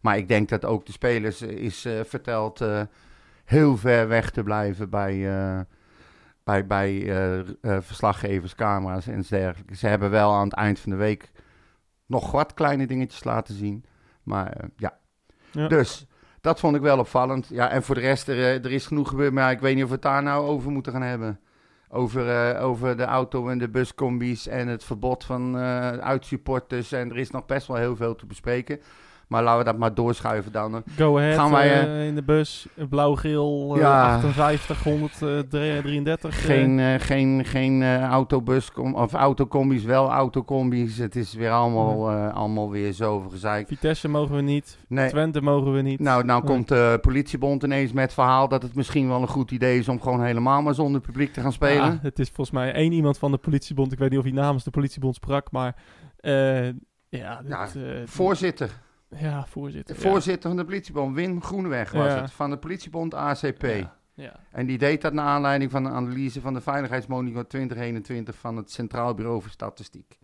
Maar ik denk dat ook de spelers eh, is eh, verteld eh, heel ver weg te blijven bij, bij, bij verslaggevers, camera's en dergelijke. Ze hebben wel aan het eind van de week nog wat kleine dingetjes laten zien. Maar ja. Ja. dus dat vond ik wel opvallend. Ja, en voor de rest, er, er is genoeg gebeurd. Maar ik weet niet of we het daar nou over moeten gaan hebben. Over, over de auto- en de buscombi's en het verbod van uitsupporters. En er is nog best wel heel veel te bespreken. Maar laten we dat maar doorschuiven dan. Go ahead Gaan wij, eh, in de bus. eh, Blauw-geel, eh, Ja. 58, 133. eh. Geen, eh, geen, geen eh, autobus of autocombi's, wel autocombi's. Het is weer allemaal, eh, allemaal weer zoveel gezeik. Vitesse mogen we niet. Nee. Twente mogen we niet. Nou, nou Nee. komt de politiebond ineens met het verhaal dat het misschien wel een goed idee is om gewoon helemaal maar zonder publiek te gaan spelen. Ja, het is volgens mij één iemand van de politiebond. Ik weet niet of hij namens de politiebond sprak, maar... eh, ja, dit, Ja, eh, Voorzitter, ja, voorzitter. de voorzitter van de politiebond, Wim Groeneweg was het, van de politiebond ACP. Ja. En die deed dat naar aanleiding van een analyse van de Veiligheidsmonitor 2021 van het Centraal Bureau voor Statistiek.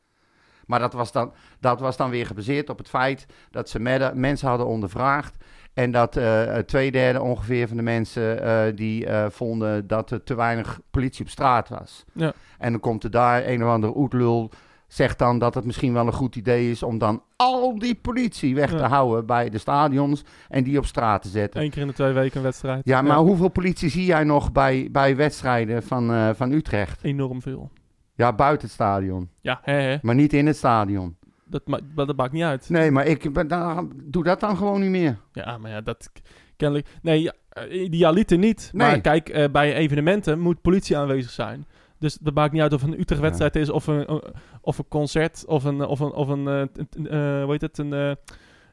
Maar dat was dan, dat was dan weer gebaseerd op het feit dat ze medde- mensen hadden ondervraagd. En dat eh, twee derde ongeveer van de mensen eh, die eh, vonden dat er te weinig politie op straat was. Ja. En dan komt er daar een of andere oetlul, zegt dan dat het misschien wel een goed idee is om dan al die politie weg te Ja. houden bij de stadions en die op straat te zetten. Eén keer in de twee weken een wedstrijd. Ja, maar hoeveel politie zie jij nog bij, bij wedstrijden van, eh, van Utrecht? Enorm veel. Ja, buiten het stadion. Ja, hè, hè. Maar niet in het stadion. Dat, ma dat maakt niet uit. Nee, maar ik dan, doe dat dan gewoon niet meer. Ja, maar ja, dat kennelijk... Nee, eh, idealiter niet. Nee. Maar kijk, eh, bij evenementen moet politie aanwezig zijn. Dus dat maakt niet uit of een Utrecht-wedstrijd is, of een, een- of een concert, of een, of een, of een eh, eh, hoe heet het, een, eh,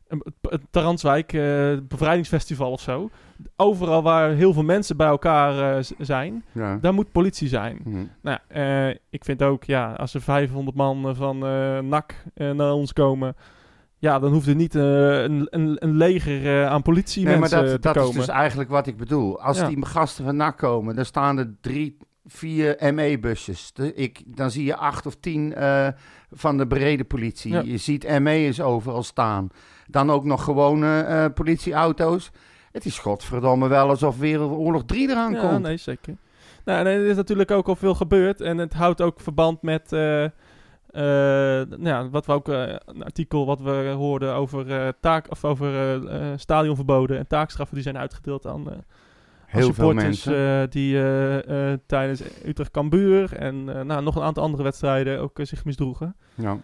een, een Taranswijk eh, bevrijdingsfestival of zo. Overal waar heel veel mensen bij elkaar eh, zijn, Ja. daar moet politie zijn. Hm. Nou, eh, ik vind ook, ja, als er 500 man eh, van eh NAC eh, naar ons komen, ja, dan hoeft er niet eh, een, een, een leger eh, aan politie Nee, maar dat, te dat komen. is dus eigenlijk wat ik bedoel. Als Ja. die gasten van NAC komen, dan staan er drie, vier ME-busjes. Ik, dan zie je acht of tien eh, van de brede politie. Ja. Je ziet ME'ers overal staan. Dan ook nog gewone eh, politieauto's. Het is godverdomme wel alsof Wereldoorlog 3 eraan ja, komt. nee, zeker. Nou, en er is natuurlijk ook al veel gebeurd en het houdt ook verband met, nou ja, wat we ook, een artikel wat we hoorden over, taak, of over stadionverboden en taakstraffen die zijn uitgedeeld aan, Heel veel mensen. eh, die eh, eh, tijdens Utrecht Cambuur en nou, nog een aantal andere wedstrijden ook zich misdroegen. Ja,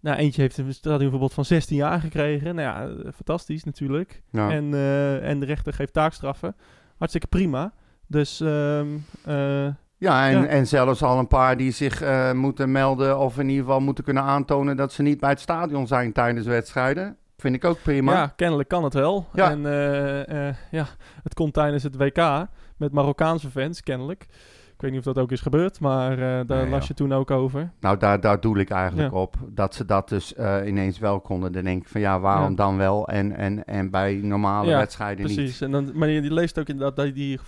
Nou, eentje heeft een stadionverbod van 16 jaar gekregen. Nou ja, fantastisch natuurlijk. ja. En, en de rechter geeft taakstraffen. Hartstikke prima. Dus ehm, eh, Ja, en, Ja. en zelfs al een paar die zich moeten melden of in ieder geval moeten kunnen aantonen dat ze niet bij het stadion zijn tijdens wedstrijden. Vind ik ook prima. ja, kennelijk kan het wel. Ja. En eh, eh, ja, het komt tijdens het WK met Marokkaanse fans, kennelijk. Ik weet niet of dat ook is gebeurd, maar eh, daar Nee, las je toen ook over. Nou, daar, daar doe ik eigenlijk Ja. op. Dat ze dat dus ineens wel konden. Dan denk ik van ja, waarom Ja. dan wel en, en, en bij normale Ja, wedstrijden niet. Precies. En dan, maar je, je leest ook inderdaad dat die,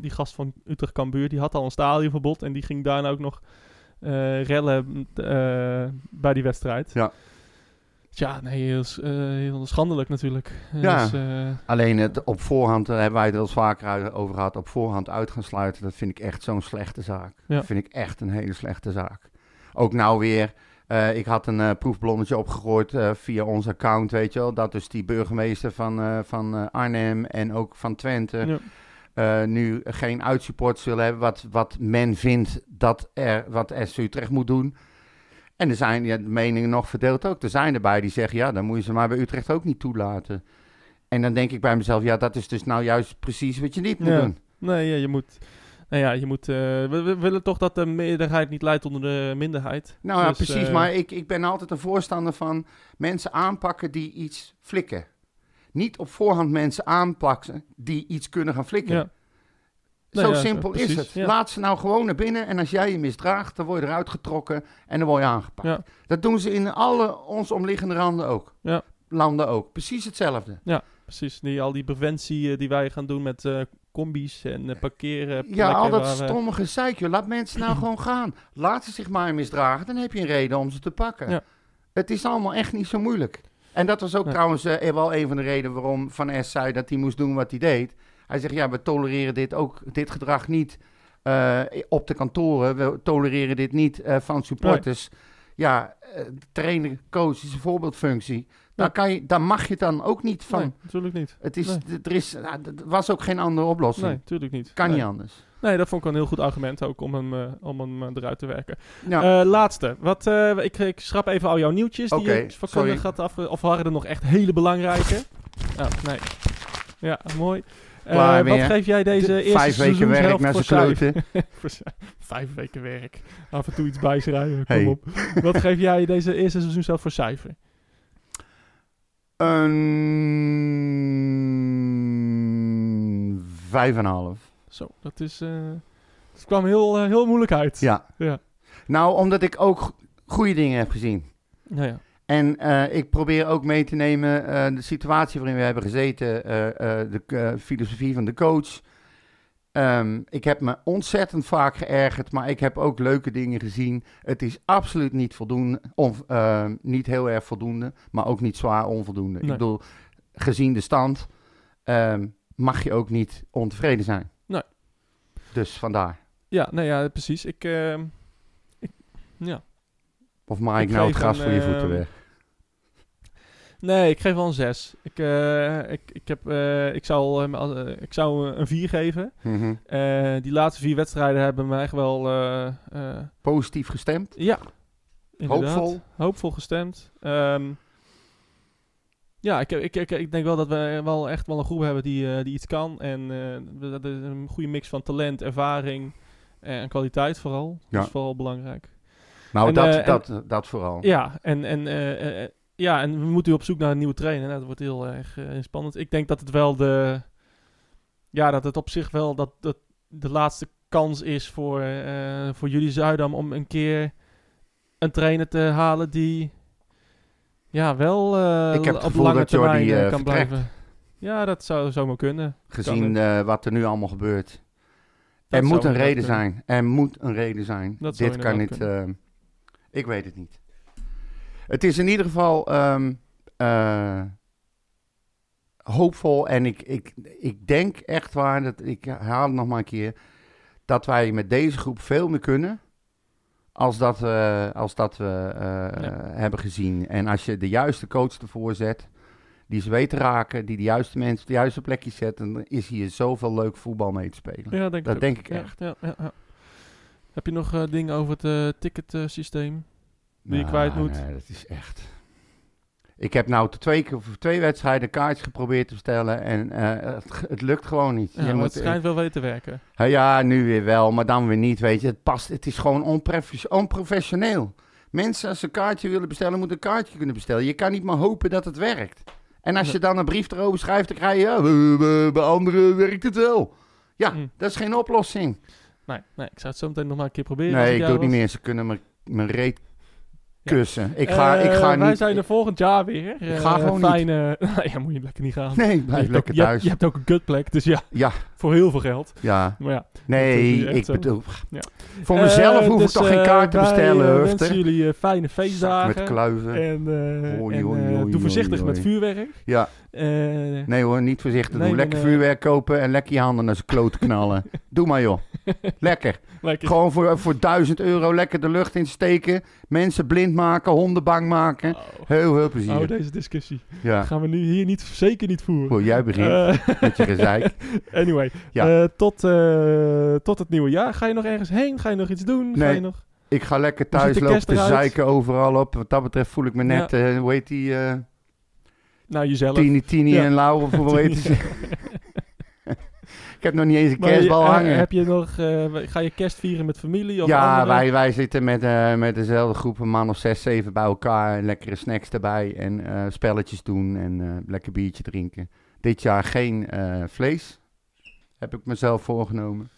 die gast van Utrecht Cambuur, die had al een stadionverbod en die ging daarna ook nog eh, rellen bij die wedstrijd. Ja. Ja, nee, heel, eh, heel schandelijk natuurlijk. Ja. Dus, eh, Alleen het op voorhand, daar hebben wij het wel eens vaker over gehad, op voorhand uit gaan sluiten, dat vind ik echt zo'n slechte zaak. Ja. Dat vind ik echt een hele slechte zaak. Ook nou weer, eh, ik had een eh, proefballonnetje opgegooid eh, via ons account, weet je wel, dat dus die burgemeester van, eh, van eh, Arnhem en ook van Twente ja. eh, nu geen uitsupports willen hebben, wat, wat men vindt dat er, wat SC Utrecht moet doen. En er zijn ja, de meningen nog verdeeld ook. Er zijn erbij die zeggen, ja, dan moet je ze maar bij Utrecht ook niet toelaten. En dan denk ik bij mezelf, ja, dat is dus nou juist precies wat je niet moet Ja. doen. Nee, ja, je moet... Nou ja, je moet... eh, we, we willen toch dat de meerderheid niet leidt onder de minderheid. Nou ja, Dus, precies, eh, maar ik, ik ben altijd een voorstander van mensen aanpakken die iets flikken. niet op voorhand mensen aanplakken die iets kunnen gaan flikken. Ja. Nee, Zo ja, simpel precies, is het. ja. Laat ze nou gewoon naar binnen en als jij je misdraagt, dan word je eruit getrokken en dan word je aangepakt. Ja. Dat doen ze in alle ons omliggende landen ook. Ja. Landen ook. Precies hetzelfde. Precies, die, al die preventie eh, die wij gaan doen met eh combi's en eh, parkeren. Ja, al dat waar stomme gezeik. Laat mensen nou gewoon gaan. Laat ze zich maar misdragen, dan heb je een reden om ze te pakken. Ja. Het is allemaal echt niet zo moeilijk. En dat was ook trouwens wel een van de redenen waarom Van S zei dat hij moest doen wat hij deed. Hij zegt, ja, we tolereren dit ook, dit gedrag niet eh, op de kantoren. We tolereren dit niet eh, van supporters. Ja, eh, trainer, coach is een voorbeeldfunctie. Daar, Ja. kan je, daar mag je dan ook niet van. Nee, natuurlijk niet. Het is, Nee. er, is, nou, er was ook geen andere oplossing. Nee, natuurlijk niet. Kan niet anders. Nee, dat vond ik een heel goed argument ook om hem, om hem eruit te werken. Ja. Laatste. Wat, ik, ik schrap even al jouw nieuwtjes die je sorry. had af... Of waren er nog echt hele belangrijke? Oh, nee. Ja, mooi. Eh, wat geef jij deze eerste Vijf weken werk naar zijn kloten. Vijf weken werk. Af en toe iets bijschrijven, kom Hey. op. Wat geef jij deze eerste seizoenshelft voor cijfer? Een vijf en een half. Zo, dat is... het kwam heel, eh, heel moeilijk uit. Ja. Ja. Nou, omdat ik ook go- goede dingen heb gezien. Ja, ja. En eh, ik probeer ook mee te nemen eh, de situatie waarin we hebben gezeten, eh, de filosofie van de coach. Ehm, ik heb me ontzettend vaak geërgerd, maar ik heb ook leuke dingen gezien. Het is absoluut niet voldoende, of niet heel erg voldoende, maar ook niet zwaar onvoldoende. Nee. Ik bedoel, gezien de stand ehm, mag je ook niet ontevreden zijn. Nee. Dus vandaar. Ja, nee, ja, precies. Ik, ehm, ik ja. Of maai ik, Ik nou het gras een, voor je voeten weg? Nee, ik geef wel een 6. Ik, eh, ik, ik, heb, eh, ik zou, eh, ik zou een 4 geven. Mhm. Die laatste vier wedstrijden hebben me echt wel... Positief gestemd? ja, inderdaad. Hoopvol? Hoopvol gestemd. Ehm, ja, ik, ik, ik, ik denk wel dat we wel echt wel een groep hebben die, die iets kan. En dat is een goede mix van talent, ervaring en kwaliteit vooral. Ja. Dat is vooral belangrijk. Nou, En, dat, en- dat, dat vooral. Ja, en, en, ja, en we moeten op zoek naar een nieuwe trainer. Nou, dat wordt heel erg eh, spannend. Ik denk dat het wel de... Ja, dat het op zich wel dat, dat de laatste kans is voor, eh, voor jullie Zuidam om een keer een trainer te halen die ja, wel eh, Ik heb het op gevoel lange dat Jordi, termijn eh, kan vertrekt. blijven. Ja, dat zou zomaar kunnen. Gezien wat er nu allemaal gebeurt. Dat er moet een reden kunnen. zijn. Er moet een reden zijn. Dat Dit kan niet. ik weet het niet. Het is in ieder geval ehm, eh, hoopvol. En ik, ik, ik denk echt waar, dat, ik herhaal het nog maar een keer, dat wij met deze groep veel meer kunnen. Als dat, we- als dat we eh, Ja. hebben gezien. En als je de juiste coach ervoor zet, die ze weet te raken, die de juiste mensen op de juiste plekjes zet, dan is hier zoveel leuk voetbal mee te spelen. Ja, denk Dat ook. denk ik echt. Ja, ja, ja. Heb je nog eh, dingen over het ticketsysteem? Die je Nou, kwijt moet. Nee, dat is echt. Ik heb nou twee, keer, voor twee wedstrijden kaartjes geprobeerd te bestellen en eh, het, het lukt gewoon niet. Ja, Je moet, het schijnt wel weer te werken. ja, nu weer wel, maar dan weer niet, weet je. Het past, het is gewoon onprofes- onprofessioneel. Mensen, als ze een kaartje willen bestellen, moeten een kaartje kunnen bestellen. Je kan niet maar hopen dat het werkt. En als je dan een brief erover schrijft, dan krijg je, ja, bij- anderen werkt het wel. Ja, Hm. dat is geen oplossing. Nee, nee, ik zou het zo meteen nog maar een keer proberen. Nee, ik doe het niet meer. Ze kunnen mijn- reet Ja. Kussen. Ik ga, ik Eh, ga wij niet... zijn er volgend jaar weer. Ik ga Eh, gewoon niet. fijne... ja, moet je lekker niet gaan. Nee, blijf lekker ook, je, thuis. je hebt ook een gutplek, dus ja, Ja, voor heel veel geld. ja. Maar ja. Nee, echt ik zo. bedoel... Ja. Voor mezelf Eh, hoef dus, ik toch geen eh, kaart te wij, bestellen, eh, Hufter. wensen jullie eh, fijne feestdagen. met kluiven. En, eh, Oei, en, oei, eh, oei, doe voorzichtig met vuurwerk. Ja, Eh, nee hoor, niet voorzichtig. Nee, Doe lekker vuurwerk kopen en lekker je handen naar zijn kloot knallen. Doe maar joh. Lekker. lekker. Gewoon voor, voor 1000 euro lekker de lucht insteken. Mensen blind maken, honden bang maken. Oh, Heel veel plezier. oh, deze discussie ja. gaan we nu hier niet, zeker niet voeren. Goed, jij begint Eh, met je gezeik. anyway, Ja. eh, tot, eh, tot het nieuwe jaar. Ga je nog ergens heen? Ga je nog iets doen? Ga je nog... Ik ga lekker thuis lopen te zeiken overal op. Wat dat betreft voel ik me net, eh, hoe heet die, Nou, jezelf. Tini, Tini Ja. en Laura, voor hoe heet? Ik heb nog niet eens een kerstbal hangen. Heb je nog, ga je kerst vieren met familie? Of ja, wij, wij zitten met, met dezelfde groep, een man of zes, zeven bij elkaar. Lekkere snacks erbij en spelletjes doen en lekker biertje drinken. Dit jaar geen vlees, heb ik mezelf voorgenomen.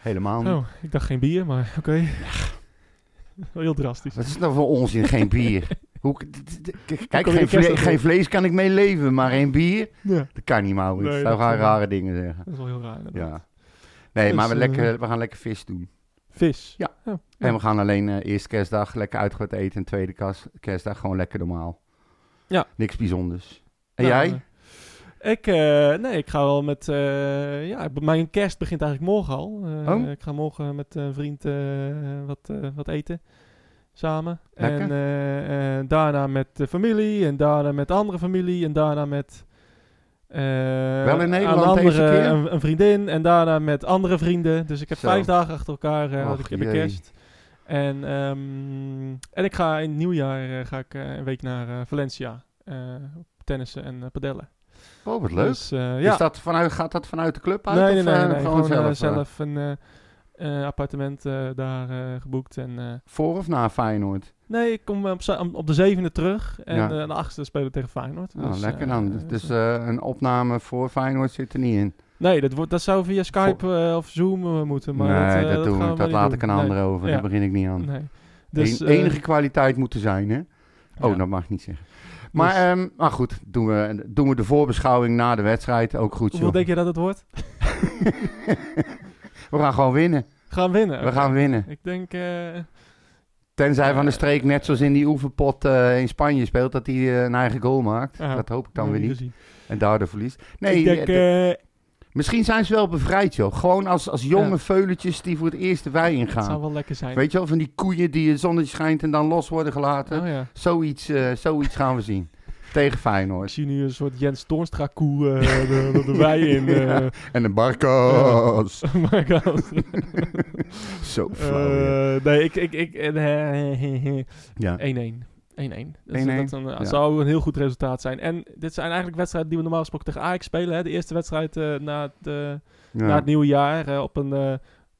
Helemaal niet. Oh, ik dacht geen bier, maar oké. Wel heel drastisch. Wat is nou voor onzin, geen bier? Hoe, kijk, geen, vle- geen vlees kan ik mee leven, maar geen bier? Ja, Dat kan niet, Maurits. Nee, Zou dat gaan rare dingen zeggen. dat is wel heel raar. inderdaad. Ja. Nee, Dus, maar we, eh, lekker, we gaan lekker vis doen. Vis. Ja. Oh, En we gaan alleen eh eerst kerstdag lekker uitgebreid eten en tweede kerstdag gewoon lekker normaal. Ja. Niks bijzonders. En Nou, jij? Ik, eh, nee, ik ga wel met, eh, ja, mijn kerst begint eigenlijk morgen al. Eh, Oh. Ik ga morgen met een vriend wat, wat eten. Samen. En daarna met de familie. En daarna met andere familie. En daarna met... Wel in een Nederland andere, deze keer? Een, een vriendin. En daarna met andere vrienden. Dus ik heb Zo. vijf dagen achter elkaar had Och, ik heb kerst. En, ehm, en ik ga in het nieuwjaar ga ik, een week naar Valencia. tennissen en padellen. Oh, wat leuk. Dus, eh, ja. Is dat vanuit, gaat dat vanuit de club uit? nee, nee, of, nee, eh, nee, gewoon, zelf, eh, eh? zelf een eh, eh, appartement eh, daar eh, geboekt. En, eh, Voor of na Feyenoord? nee, ik kom op, op de zevende terug. En Ja. eh, de achtste spelen we tegen Feyenoord. Oh, Dus, lekker eh, dan. eh, Dus eh, een opname voor Feyenoord zit er niet in. nee, dat, wordt, dat zou via Skype eh, of Zoom eh, moeten. Maar nee, dat, eh, dat, doen we, laat doen. ik een Nee. ander over. Ja. Daar begin ik niet aan. Nee. Dus, eh, enige kwaliteit moet er zijn, hè? Oh, ja. dat mag ik niet zeggen. Maar, Dus- ehm, maar goed, doen we, doen we de voorbeschouwing na de wedstrijd. Ook goed, Hoeveel joh. denk je dat het wordt? We gaan gewoon winnen. Gaan winnen. We gaan winnen. Ik denk... eh, Tenzij Van de Eh. Streek net zoals in die oefenpot eh, in Spanje speelt, dat hij een eigen goal maakt. Dat hoop ik dan weer niet. En daardoor verliest. Nee, ik denk... eh, eh, misschien zijn ze wel bevrijd, joh. Gewoon als, als jonge Ja. veuletjes die voor het eerst de wei het zou ingaan. wel lekker zijn. Weet je wel, van die koeien die het zonnetje schijnt en dan los worden gelaten. Oh ja. Zoiets, eh, zoiets gaan we zien. Tegen Ik Feyenoord. zie nu een soort Jens Toornstra koe eh, de, de, wei in. eh Ja. En een Barcos. Zo flauw. Eh, nee, ik... ik, ik eh, 1-1. Ja. 1-1. 1-1. Dat, is- 1-1, dat is een- ja. zou een heel goed resultaat zijn. En dit zijn eigenlijk wedstrijden die we normaal gesproken tegen Ajax spelen. Hè? De eerste wedstrijd eh, na, het, eh, Ja. na het nieuwe jaar. eh, op een, eh,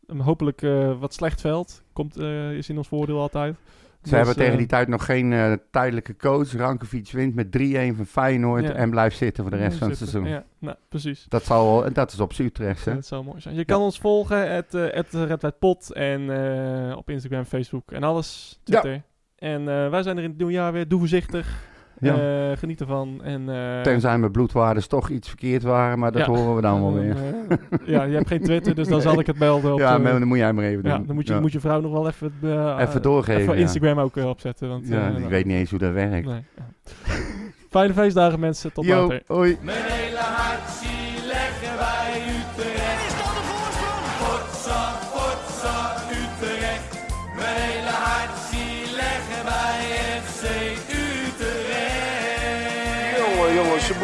een hopelijk eh, wat slecht veld. Komt, eh, is in ons voordeel altijd. Ze hebben Dus, tegen eh, die tijd nog geen eh, tijdelijke coach. Rankovic wint met 3-1 van Feyenoord Ja. en blijft zitten voor de rest van het seizoen. Ja, nou, precies. Dat, zal, dat is op Utrecht, hè? Dat zou mooi zijn. Je kan ons volgen, het, het Red White Pot. En eh, op Instagram, Facebook en alles. Twitter. En eh, wij zijn er in het nieuwe jaar weer. Doe voorzichtig. Ja. Eh, geniet ervan. En, eh, Tenzij mijn bloedwaardes toch iets verkeerd waren, maar dat Ja. horen we dan wel weer. ja, je hebt geen Twitter, dus dan zal ik het melden. Op, ja, maar dan moet jij maar even doen. ja, dan moet je, Ja. moet je vrouw nog wel even, eh, Even doorgeven, Even ja. Instagram ook opzetten. Want, Ja, ik nou, weet niet eens hoe dat werkt. nee, ja. Fijne feestdagen mensen. Tot Yo, later. hoi.